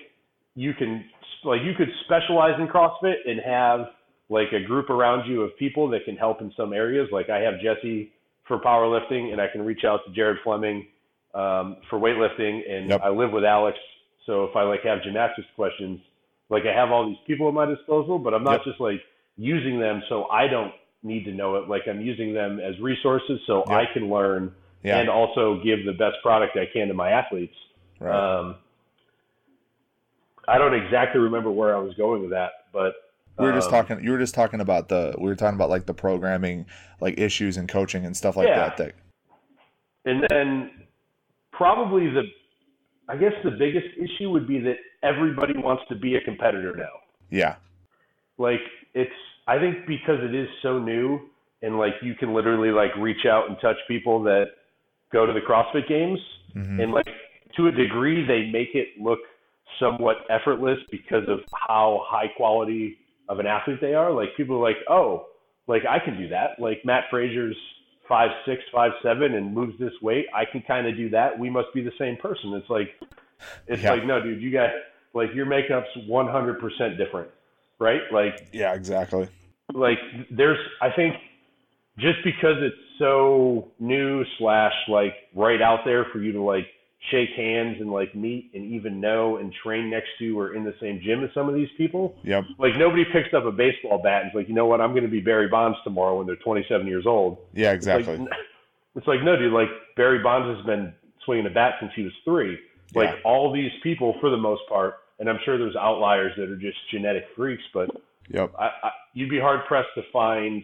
you can like you could specialize in CrossFit and have like a group around you of people that can help in some areas. Like I have Jesse for powerlifting, and I can reach out to Jared Fleming um, for weightlifting, and Yep. I live with Alex. So if I like have gymnastics questions, like I have all these people at my disposal, but I'm not Yep. just like using them so I don't need to know it. Like I'm using them as resources so I can learn Yeah. and also give the best product I can to my athletes. right. Um, I don't exactly remember where I was going with that, but we were just um, talking. You were just talking about the. We were talking about like the programming, like issues and coaching and stuff like Yeah. that. That And then probably the, I guess the biggest issue would be that everybody wants to be a competitor now. yeah, Like it's, I think because it is so new and like you can literally like reach out and touch people that go to the CrossFit games Mhm. and like to a degree they make it look somewhat effortless because of how high quality of an athlete they are. Like people are like, oh, like I can do that. Like Mat Fraser's five six, five seven, and moves this weight, I can kind of do that. We must be the same person. It's like, it's Yeah. like, no, dude, you got like your makeup's 100% different, right? Like, Yeah, exactly. like there's, I think, just because it's so new slash like right out there for you to like shake hands and like meet and even know and train next to or in the same gym as some of these people. Yep. Like nobody picks up a baseball bat and is like, you know what, I'm going to be Barry Bonds tomorrow when they're 27 years old. Yeah, It's like- exactly. It's like, no, dude. Like Barry Bonds has been swinging a bat since he was three. Like Yeah. all these people, for the most part, and I'm sure there's outliers that are just genetic freaks, but Yep. I, I, you'd be hard pressed to find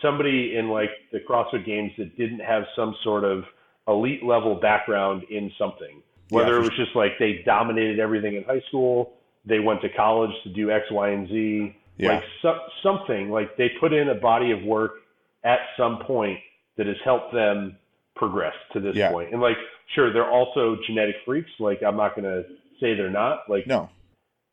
somebody in like the CrossFit Games that didn't have some sort of elite level background in something. Whether Yeah, it was just like they dominated everything in high school, they went to college to do X, Y, and Z, Yeah. like so, something like they put in a body of work at some point that has helped them progress to this Yeah. point. And like, sure, they're also genetic freaks. Like, I'm not going to say they're not. Like, No.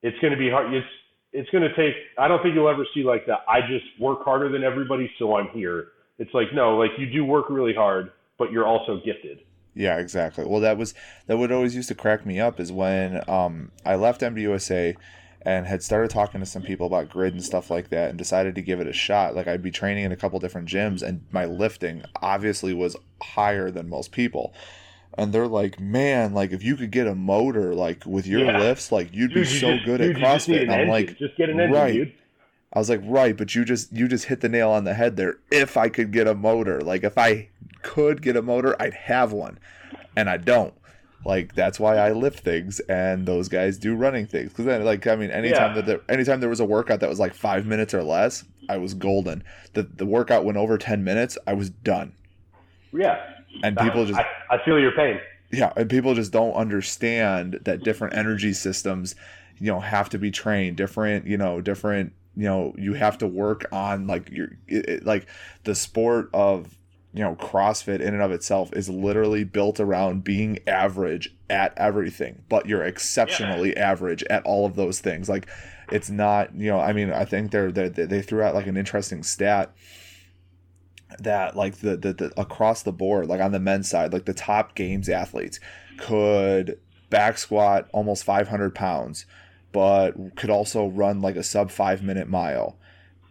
it's going to be hard. It's it's going to take. I don't think you'll ever see like the I just work harder than everybody, so I'm here. It's like no, like you do work really hard, but you're also gifted. Yeah, exactly. Well, that was that would always used to crack me up is when um, I left MDUSA and had started talking to some people about grid and stuff like that and decided to give it a shot. Like I'd be training in a couple different gyms and my lifting obviously was higher than most people. And they're like, man, like if you could get a motor like with your Yeah. lifts, like you'd be you so just- good dude, at you just need CrossFit. And I'm engine. like, just get an engine, right. dude. I was like, right, but you just you just hit the nail on the head there. If I could get a motor, like if I could get a motor, I'd have one, and I don't. Like that's why I lift things, and those guys do running things. Because then, like, I mean, anytime Yeah. that there, anytime there was a workout that was like five minutes or less, I was golden. The the workout went over ten minutes, I was done. Yeah. And people just I, I feel your pain. yeah, and people just don't understand that different energy systems, you know, have to be trained. Different, you know, different, you know, you have to work on like your it, it- like the sport of you know CrossFit in and of itself is literally built around being average at everything, but you're exceptionally average at all of those things. Like it's not, you know, I mean, I think they're, they they threw out like an interesting stat that like the, the the across the board like on the men's side like the top games athletes could back squat almost 500 pounds but could also run like a sub five minute mile.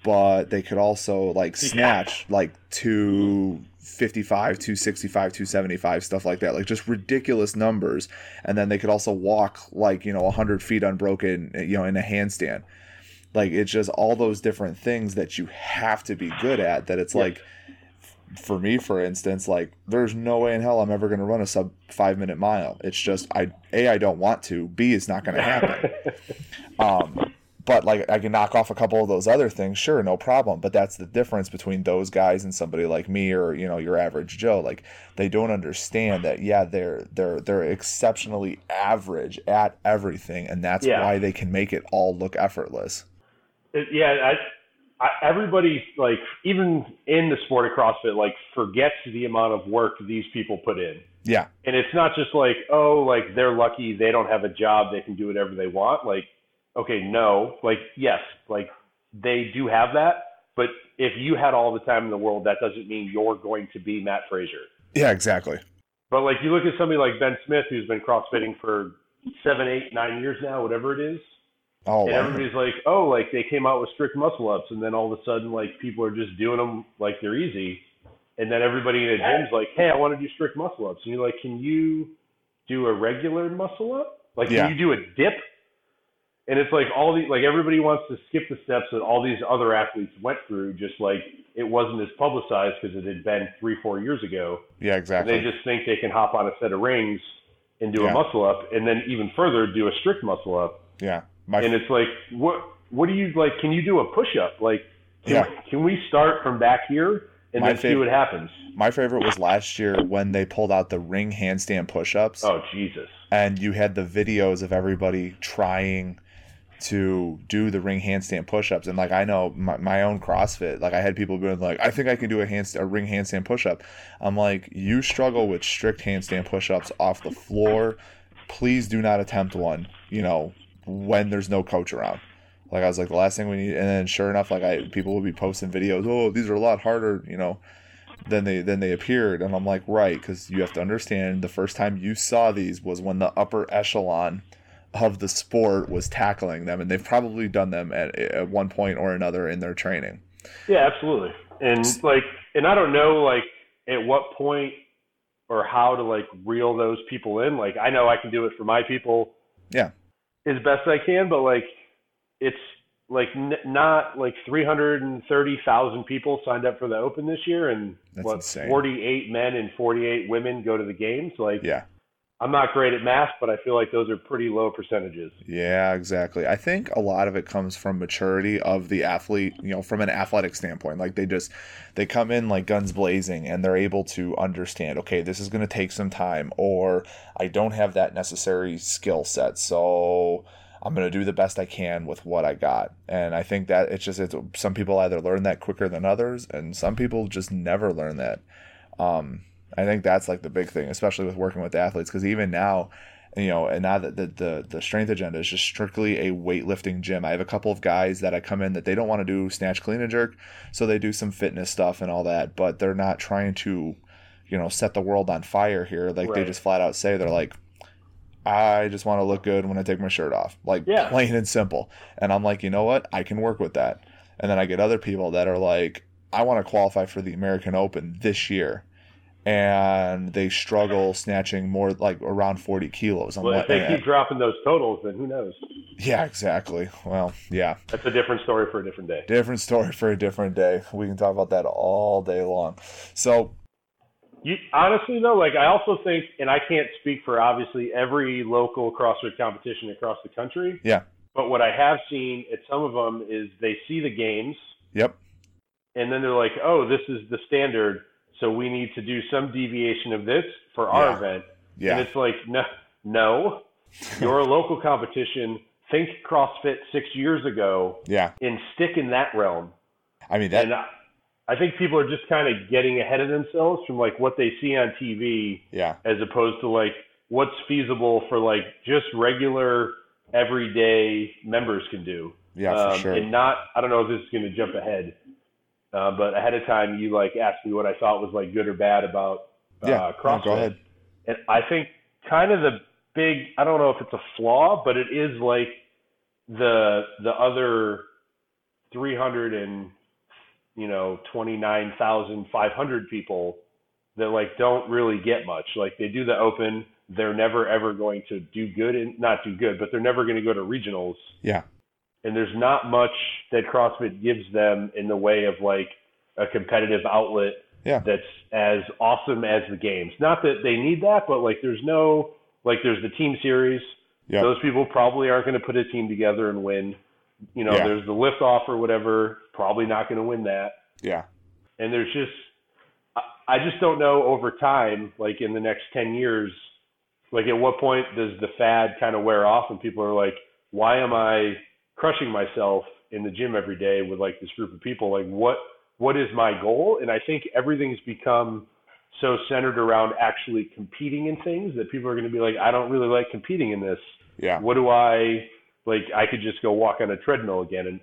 But they could also like snatch like 255 265 275 stuff like that. Like just ridiculous numbers. And then they could also walk like you know 100 feet unbroken you know in a handstand. Like it's just all those different things that you have to be good at that it's like for me for instance like there's no way in hell i'm ever going to run a sub five minute mile. It's just i a i don't want to. B is not going to happen. Um but like i can knock off a couple of those other things sure no problem. But that's the difference between those guys and somebody like me or you know your average joe. Like they don't understand that yeah they're they're they're exceptionally average at everything and that's Yeah. why they can make it all look effortless. It- yeah, I, I, everybody like even in the sport of CrossFit like forgets the amount of work these people put in. yeah And it's not just like, oh, like they're lucky they don't have a job, they can do whatever they want. Like, okay, no, like yes, like they do have that, but if you had all the time in the world, that doesn't mean you're going to be Mat Fraser. yeah exactly But like you look at somebody like Ben Smith, who's been CrossFitting for seven, eight, nine years now, whatever it is, oh and wow. everybody's like, oh, like they came out with strict muscle ups, and then all of a sudden, like people are just doing them like they're easy, and then everybody in the gym's like, hey, I want to do strict muscle ups, and you're like, can you do a regular muscle up? Like, can Yeah. you do a dip? And it's like all these, like everybody wants to skip the steps that all these other athletes went through, just like it wasn't as publicized because it had been three, four years ago. yeah exactly They just think they can hop on a set of rings and do Yeah. a muscle up, and then even further do a strict muscle up yeah my and it's like what what do you like can you do a push up like can, Yeah. can we start from back here and My then see what happens My favorite was last year when they pulled out the ring handstand push-ups, oh jesus and you had the videos of everybody trying to do the ring handstand push-ups. And like I know my, my own CrossFit, like I had people being like, "I think I can do a hand a ring handstand push-up." I'm like, "You struggle with strict handstand push-ups off the floor. Please do not attempt one. You know when there's no coach around." Like I was like, the last thing we need, and then sure enough, like I people will be posting videos. Oh, these are a lot harder. You know than they than they appeared and i'm like right because you have to understand the first time you saw these was when the upper echelon of the sport was tackling them and they've probably done them at, at one point or another in their training yeah absolutely and like and i don't know like at what point or how to like reel those people in like i know i can do it for my people yeah as best i can but like it's like n- not like 330,000 people signed up for the Open this year, and That's what insane. 48 men and 48 women go to the games. Like, yeah I'm not great at math, but I feel like those are pretty low percentages. Yeah, exactly. I think a lot of it comes from maturity of the athlete, you know, from an athletic standpoint. Like they just they come in like guns blazing and they're able to understand, okay, this is going to take some time or I don't have that necessary skill set. So I'm going to do the best I can with what I got. And I think that it's just it's some people either learn that quicker than others and some people just never learn that. Um I think that's like the big thing, especially with working with athletes, because even now, you know, and now that the, the the strength agenda is just strictly a weightlifting gym. I have a couple of guys that I come in that they don't want to do snatch, clean, and jerk, so they do some fitness stuff and all that, but they're not trying to, you know, set the world on fire here. Like they just flat out say they're like, I just want to look good when I take my shirt off, like Yeah. plain and simple. And I'm like, you know what, I can work with that. And then I get other people that are like, I want to qualify for the American Open this year. And they struggle snatching more like around 40 kilos. I'm Well, like, if they eh, keep dropping those totals, then who knows? yeah, exactly. Well, yeah, That's a different story for a different day. different story for a different day. We can talk about that all day long. So, You honestly though, like I also think, and I can't speak for obviously every local CrossFit competition across the country. Yeah. But what I have seen at some of them is they see the games yep, and then they're like, "Oh, this is the standard, so we need to do some deviation of this for our Yeah. event." yeah, And it's like, no, no, you're a local competition. Think CrossFit six years ago yeah. and stick in that realm. I mean that. and I, I think people are just kind of getting ahead of themselves from like what they see on TV yeah, as opposed to like what's feasible for like just regular everyday members can do. yeah, um, for sure. And not, I don't know if this is going to jump ahead, uh, but ahead of time you like asked me what I thought was like good or bad about uh, yeah, no, CrossFit. go ahead. And I think kind of the big, I don't know if it's a flaw, but it is like the the other 300 and you know 29,500 people that like don't really get much. Like they do the open, they're never ever going to do good and not do good, but they're never going to go to regionals. Yeah, And there's not much that CrossFit gives them in the way of like a competitive outlet Yeah. that's as awesome as the games. Not that they need that, but like there's no like there's the team series. yeah, Those people probably aren't going to put a team together and win. You know, Yeah. there's the lift off or whatever, probably not going to win that. yeah, And there's just I- I just don't know over time, like in the next ten years, like at what point does the fad kind of wear off and people are like, why am I crushing myself in the gym every day with like this group of people? Like what what is my goal? And I think everything's become so centered around actually competing in things that people are going to be like, I don't really like competing in this. yeah, What do I like? I could just go walk on a treadmill again, and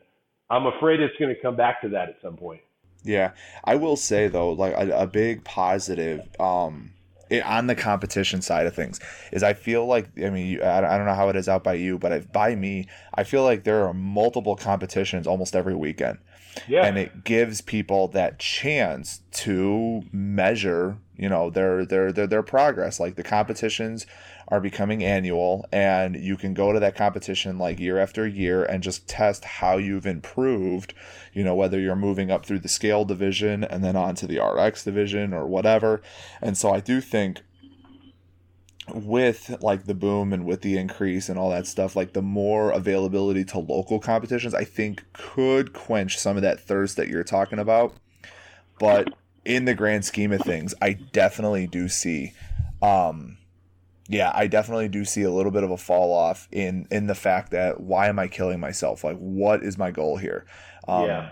I'm afraid it's going to come back to that at some point. yeah. I will say though, like a, a big positive, um, it, on the competition side of things is I feel like I mean you, I, I don't know how it is out by you, but if, by me, I feel like there are multiple competitions almost every weekend. Yeah, and it gives people that chance to measure you know their their their, their progress like the competitions are becoming annual and you can go to that competition like year after year and just test how you've improved you know whether you're moving up through the scale division and then on to the rx division or whatever. And so i do think with like the boom and with the increase and all that stuff like the more availability to local competitions i think could quench some of that thirst that you're talking about. But in the grand scheme of things i definitely do see um yeah i definitely do see a little bit of a fall off in in the fact that why am i killing myself like what is my goal here um yeah.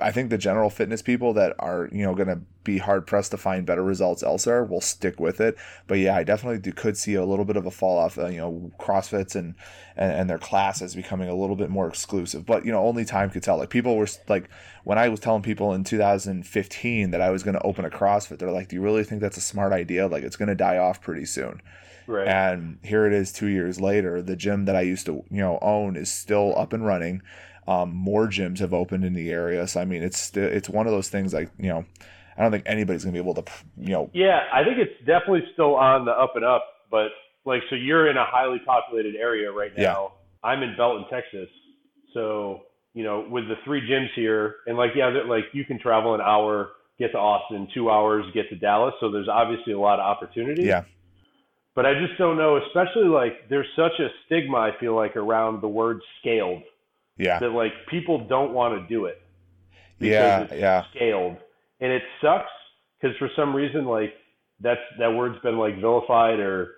I think the general fitness people that are you know going to be hard pressed to find better results elsewhere will stick with it. But yeah, I definitely do, could see a little bit of a fall off. Uh, you know, CrossFits and, and and their classes becoming a little bit more exclusive. But you know, only time could tell. Like people were like when I was telling people in 2015 that I was going to open a CrossFit, they're like, "Do you really think that's a smart idea? Like it's going to die off pretty soon." Right. And here it is, two years later. The gym that I used to you know own is still up and running. Um, more gyms have opened in the area. So I mean, it's it's one of those things like you know, I don't think anybody's gonna be able to you know. Yeah, I think it's definitely still on the up and up. But like, so you're in a highly populated area right now. Yeah. I'm in Belton, Texas. So you know, with the three gyms here, and like yeah, like you can travel an hour, get to Austin, two hours, get to Dallas. So there's obviously a lot of opportunity. Yeah. But I just don't know, especially like there's such a stigma I feel like around the word scaled yeah. That like people don't want to do it. Yeah, yeah. Scaled, and it sucks because for some reason like that's that word's been like vilified or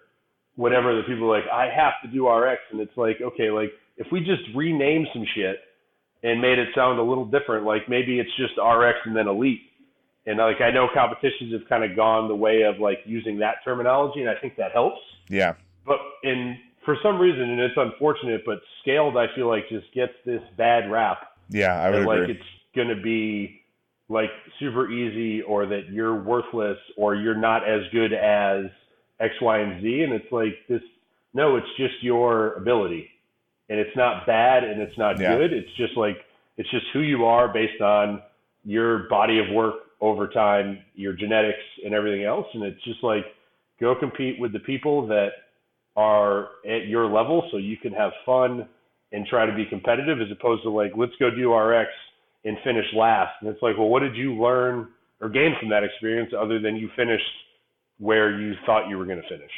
whatever. That people are like I have to do RX, and it's like okay, like if we just rename some shit and made it sound a little different, like maybe it's just RX and then Elite. And like I know competitions have kind of gone the way of like using that terminology, and I think that helps. Yeah. But in for some reason, and it's unfortunate, but scaled, I feel like just gets this bad rap. Yeah, I would that, agree. Like it's going to be like super easy, or that you're worthless, or you're not as good as X, Y, and Z, and it's like this. No, it's just your ability, and it's not bad, and it's not yeah. good. It's just like it's just who you are based on your body of work over time, your genetics, and everything else. And it's just like go compete with the people that are at your level so you can have fun and try to be competitive as opposed to like let's go do RX and finish last. And it's like, well, what did you learn or gain from that experience other than you finished where you thought you were going to finish?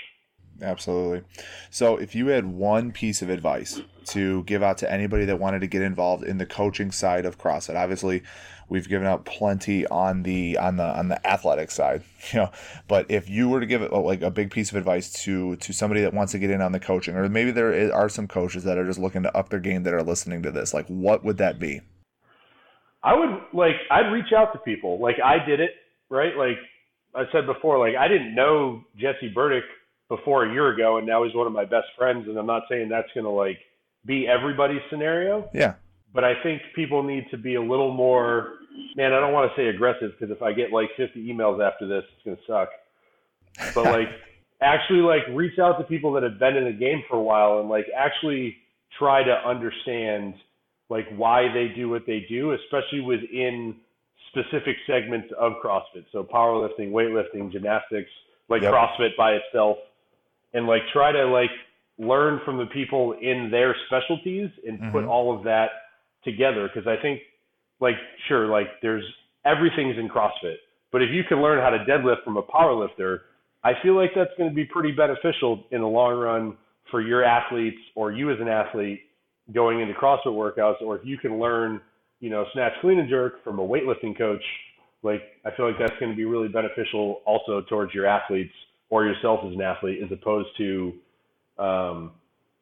Absolutely. So, if you had one piece of advice to give out to anybody that wanted to get involved in the coaching side of CrossFit, obviously, we've given out plenty on the on the on the athletic side, you know. But if you were to give it oh, like a big piece of advice to to somebody that wants to get in on the coaching, or maybe there are some coaches that are just looking to up their game that are listening to this, like what would that be? I would like I'd reach out to people. Like I did it, right? Like I said before, like I didn't know Jesse Burdick before a year ago, and now he's one of my best friends. And I'm not saying that's going to like be everybody's scenario. Yeah. But I think people need to be a little more. Man, I don't want to say aggressive because if I get like 50 emails after this, it's going to suck. But like, actually, like reach out to people that have been in the game for a while and like actually try to understand like why they do what they do, especially within specific segments of CrossFit. So powerlifting, weightlifting, gymnastics, like yep. CrossFit by itself and like try to like learn from the people in their specialties and mm-hmm. put all of that together because I think like sure like there's everything's in CrossFit, but if you can learn how to deadlift from a power lifter, I feel like that's going to be pretty beneficial in the long run for your athletes or you as an athlete going into CrossFit workouts or if you can learn, you know, snatch clean and jerk from a weightlifting coach, like I feel like that's going to be really beneficial also towards your athletes or yourself as an athlete as opposed to um,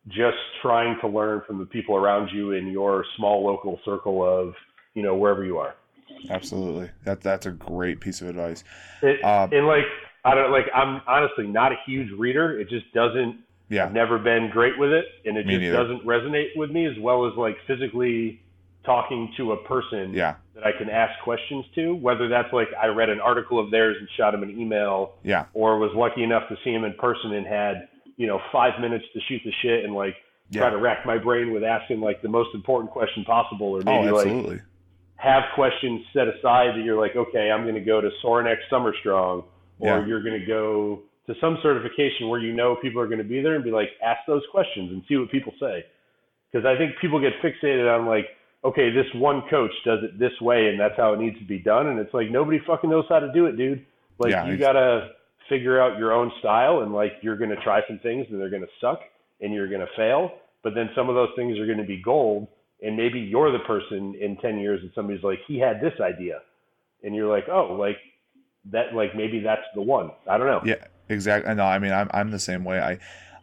just trying to learn from the people around you in your small local circle of you know wherever you are. Absolutely. That that's a great piece of advice. It, um, and like i don't like i'm honestly not a huge reader. It just doesn't yeah. I've never been great with it and it me just neither. doesn't resonate with me as well as like physically talking to a person yeah. That I can ask questions to, whether that's like I read an article of theirs and shot him an email, yeah, or was lucky enough to see him in person and had you know five minutes to shoot the shit and like yeah. try to rack my brain with asking like the most important question possible, or maybe oh, like have questions set aside that you're like, okay, I'm going to go to Sorinex Summer Strong, or yeah. you're going to go to some certification where you know people are going to be there and be like, ask those questions and see what people say. Because I think people get fixated on like okay, this one coach does it this way and that's how it needs to be done. And it's like nobody fucking knows how to do it, dude. Like yeah, you gotta figure out your own style and like you're gonna try some things and they're gonna suck and you're gonna fail. But then some of those things are gonna be gold and maybe you're the person in ten years and somebody's like, he had this idea. And you're like, oh, like that like maybe that's the one. I don't know. Yeah, exactly. No, I mean I'm I'm the same way. I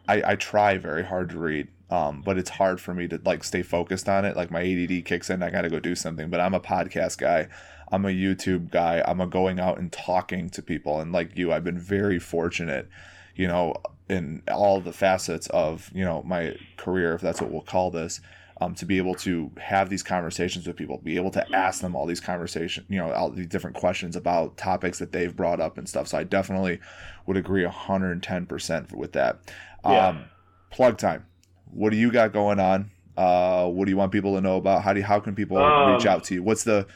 I, I try very hard to read Um, but it's hard for me to like stay focused on it. Like my ADD kicks in, I got to go do something. But I'm a podcast guy. I'm a YouTube guy. I'm a going out and talking to people. And like you, I've been very fortunate, you know, in all the facets of, you know, my career, if that's what we'll call this, um, to be able to have these conversations with people, be able to ask them all these conversations, you know, all these different questions about topics that they've brought up and stuff. So I definitely would agree 110% with that. Yeah. Um, plug time. What do you got going on? Uh, what do you want people to know about? How do you, how can people um, reach out to you? What's the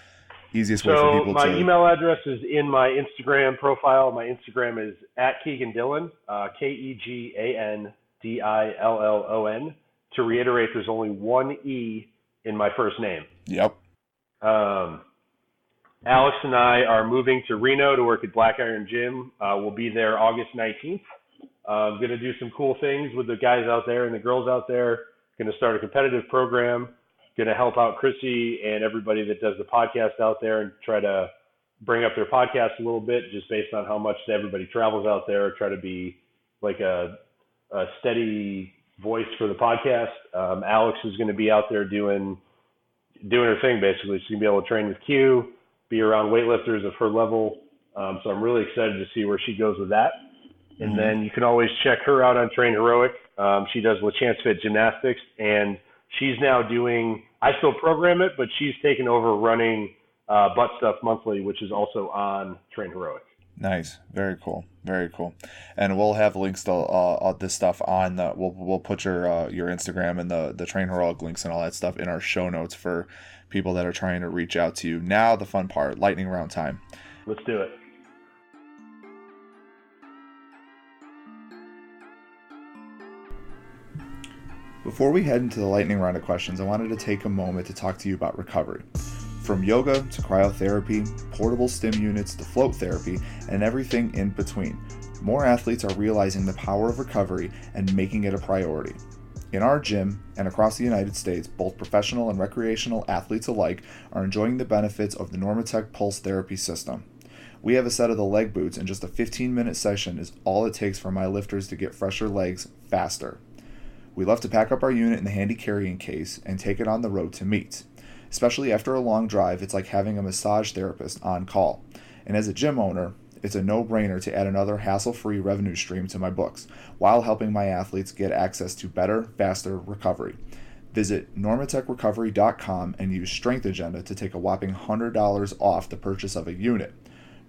easiest so way for people my to? My email address is in my Instagram profile. My Instagram is at Kegan Dillon, uh, K E G A N D I L L O N to reiterate, there's only one E in my first name. Yep. Um, Alex and I are moving to Reno to work at Black Iron Gym. Uh, we'll be there August 19th. I'm going to do some cool things with the guys out there and the girls out there. Going to start a competitive program. Going to help out Chrissy and everybody that does the podcast out there and try to bring up their podcast a little bit just based on how much everybody travels out there. Try to be like a, a steady voice for the podcast. Um, Alex is going to be out there doing doing her thing basically. She's going to be able to train with Q, be around weightlifters of her level. Um, so I'm really excited to see where she goes with that. And mm-hmm. then you can always check her out on Train Heroic. Um, she does LaChance Fit Gymnastics, and she's now doing. I still program it, but she's taken over running uh, Butt Stuff Monthly, which is also on Train Heroic. Nice, very cool, very cool, and we'll have links to uh, all this stuff on the. We'll we'll put your uh, your Instagram and the the train heroic links and all that stuff in our show notes for people that are trying to reach out to you. Now the fun part, lightning round time. Let's do it. Before we head into the lightning round of questions, I wanted to take a moment to talk to you about recovery. From yoga to cryotherapy, portable stim units to float therapy, and everything in between, more athletes are realizing the power of recovery and making it a priority. In our gym and across the United States, both professional and recreational athletes alike are enjoying the benefits of the Normatec Pulse Therapy system. We have a set of the leg boots, and just a 15 minute session is all it takes for my lifters to get fresher legs faster. We love to pack up our unit in the handy carrying case and take it on the road to meets. Especially after a long drive, it's like having a massage therapist on call. And as a gym owner, it's a no brainer to add another hassle free revenue stream to my books while helping my athletes get access to better, faster recovery. Visit normatecrecovery.com and use Strength Agenda to take a whopping $100 off the purchase of a unit.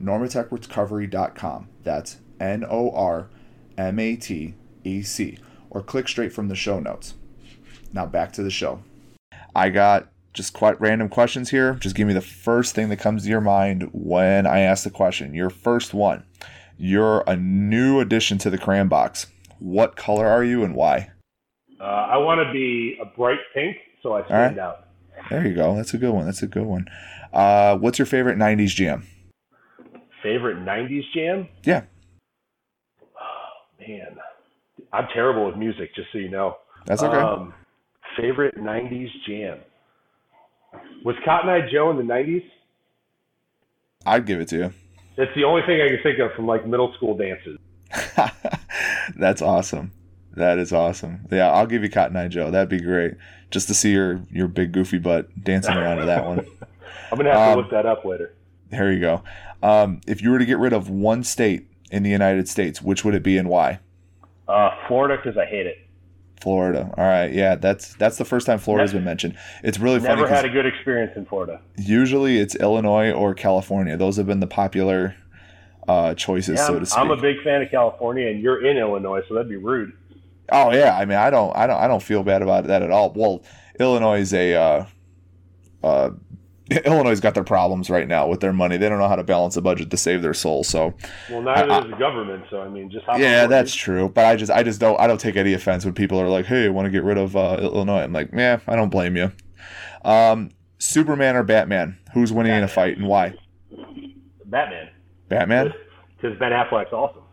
normatecrecovery.com. That's N O R M A T E C. Or click straight from the show notes. Now back to the show. I got just quite random questions here. Just give me the first thing that comes to your mind when I ask the question. Your first one. You're a new addition to the cram box. What color are you and why? Uh, I want to be a bright pink, so I stand right. out. There you go. That's a good one. That's a good one. Uh, what's your favorite '90s jam? Favorite '90s jam? Yeah. Oh, man, I'm terrible with music. Just so you know. That's okay. Um, favorite '90s jam. Was Cotton Eye Joe in the '90s? I'd give it to you. It's the only thing I can think of from like middle school dances. That's awesome. That is awesome. Yeah, I'll give you Cotton Eye Joe. That'd be great. Just to see your your big goofy butt dancing around to that one. I'm gonna have um, to look that up later. There you go. Um, if you were to get rid of one state in the United States, which would it be and why? Uh, Florida, because I hate it. Florida. All right, yeah, that's that's the first time Florida's never, been mentioned. It's really funny. Never had a good experience in Florida. Usually, it's Illinois or California. Those have been the popular uh, choices, yeah, so to speak. I'm a big fan of California, and you're in Illinois, so that'd be rude. Oh yeah, I mean, I don't, I don't, I don't feel bad about that at all. Well, Illinois is a uh, uh, Illinois got their problems right now with their money. They don't know how to balance a budget to save their soul. So, well, neither I, does the government. So, I mean, just how yeah, that's true. But I just, I just don't, I don't take any offense when people are like, "Hey, I want to get rid of uh, Illinois." I'm like, yeah, I don't blame you. Um, Superman or Batman? Who's winning Batman. in a fight and why? Batman. Batman. Because Ben Affleck's awesome.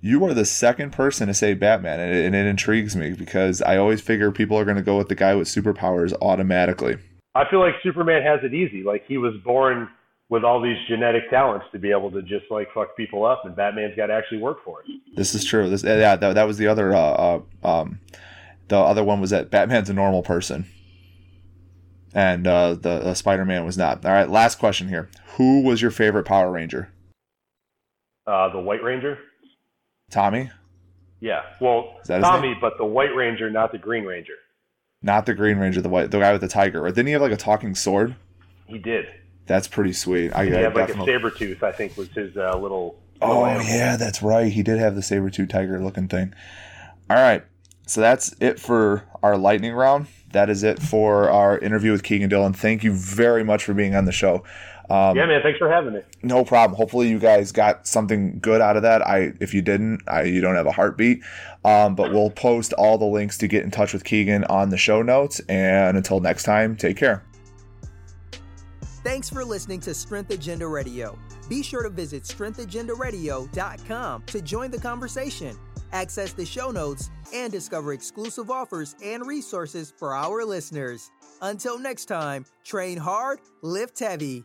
You are the second person to say Batman, and it, and it intrigues me because I always figure people are going to go with the guy with superpowers automatically. I feel like Superman has it easy. Like he was born with all these genetic talents to be able to just like fuck people up, and Batman's got to actually work for it. This is true. This yeah, that, that was the other uh, uh, um, The other one was that Batman's a normal person, and uh, the uh, Spider Man was not. All right, last question here: Who was your favorite Power Ranger? Uh, the White Ranger. Tommy. Yeah, well, Tommy, but the White Ranger, not the Green Ranger. Not the Green Ranger, the white, the guy with the tiger. Or didn't he have like a talking sword? He did. That's pretty sweet. I, He I had like a saber tooth, I think, was his uh, little. Oh little yeah, that's right. He did have the saber tooth tiger looking thing. All right, so that's it for our lightning round. That is it for our interview with Kegan Dillon. Thank you very much for being on the show. Um, Yeah, man. Thanks for having me. no problem. Hopefully, you guys got something good out of that. I, if you didn't, I, you don't have a heartbeat. Um, but we'll post all the links to get in touch with Kegan on the show notes. And until next time, take care. Thanks for listening to Strength Agenda Radio. Be sure to visit strengthagendaradio.com to join the conversation, access the show notes, and discover exclusive offers and resources for our listeners. Until next time, train hard, lift heavy.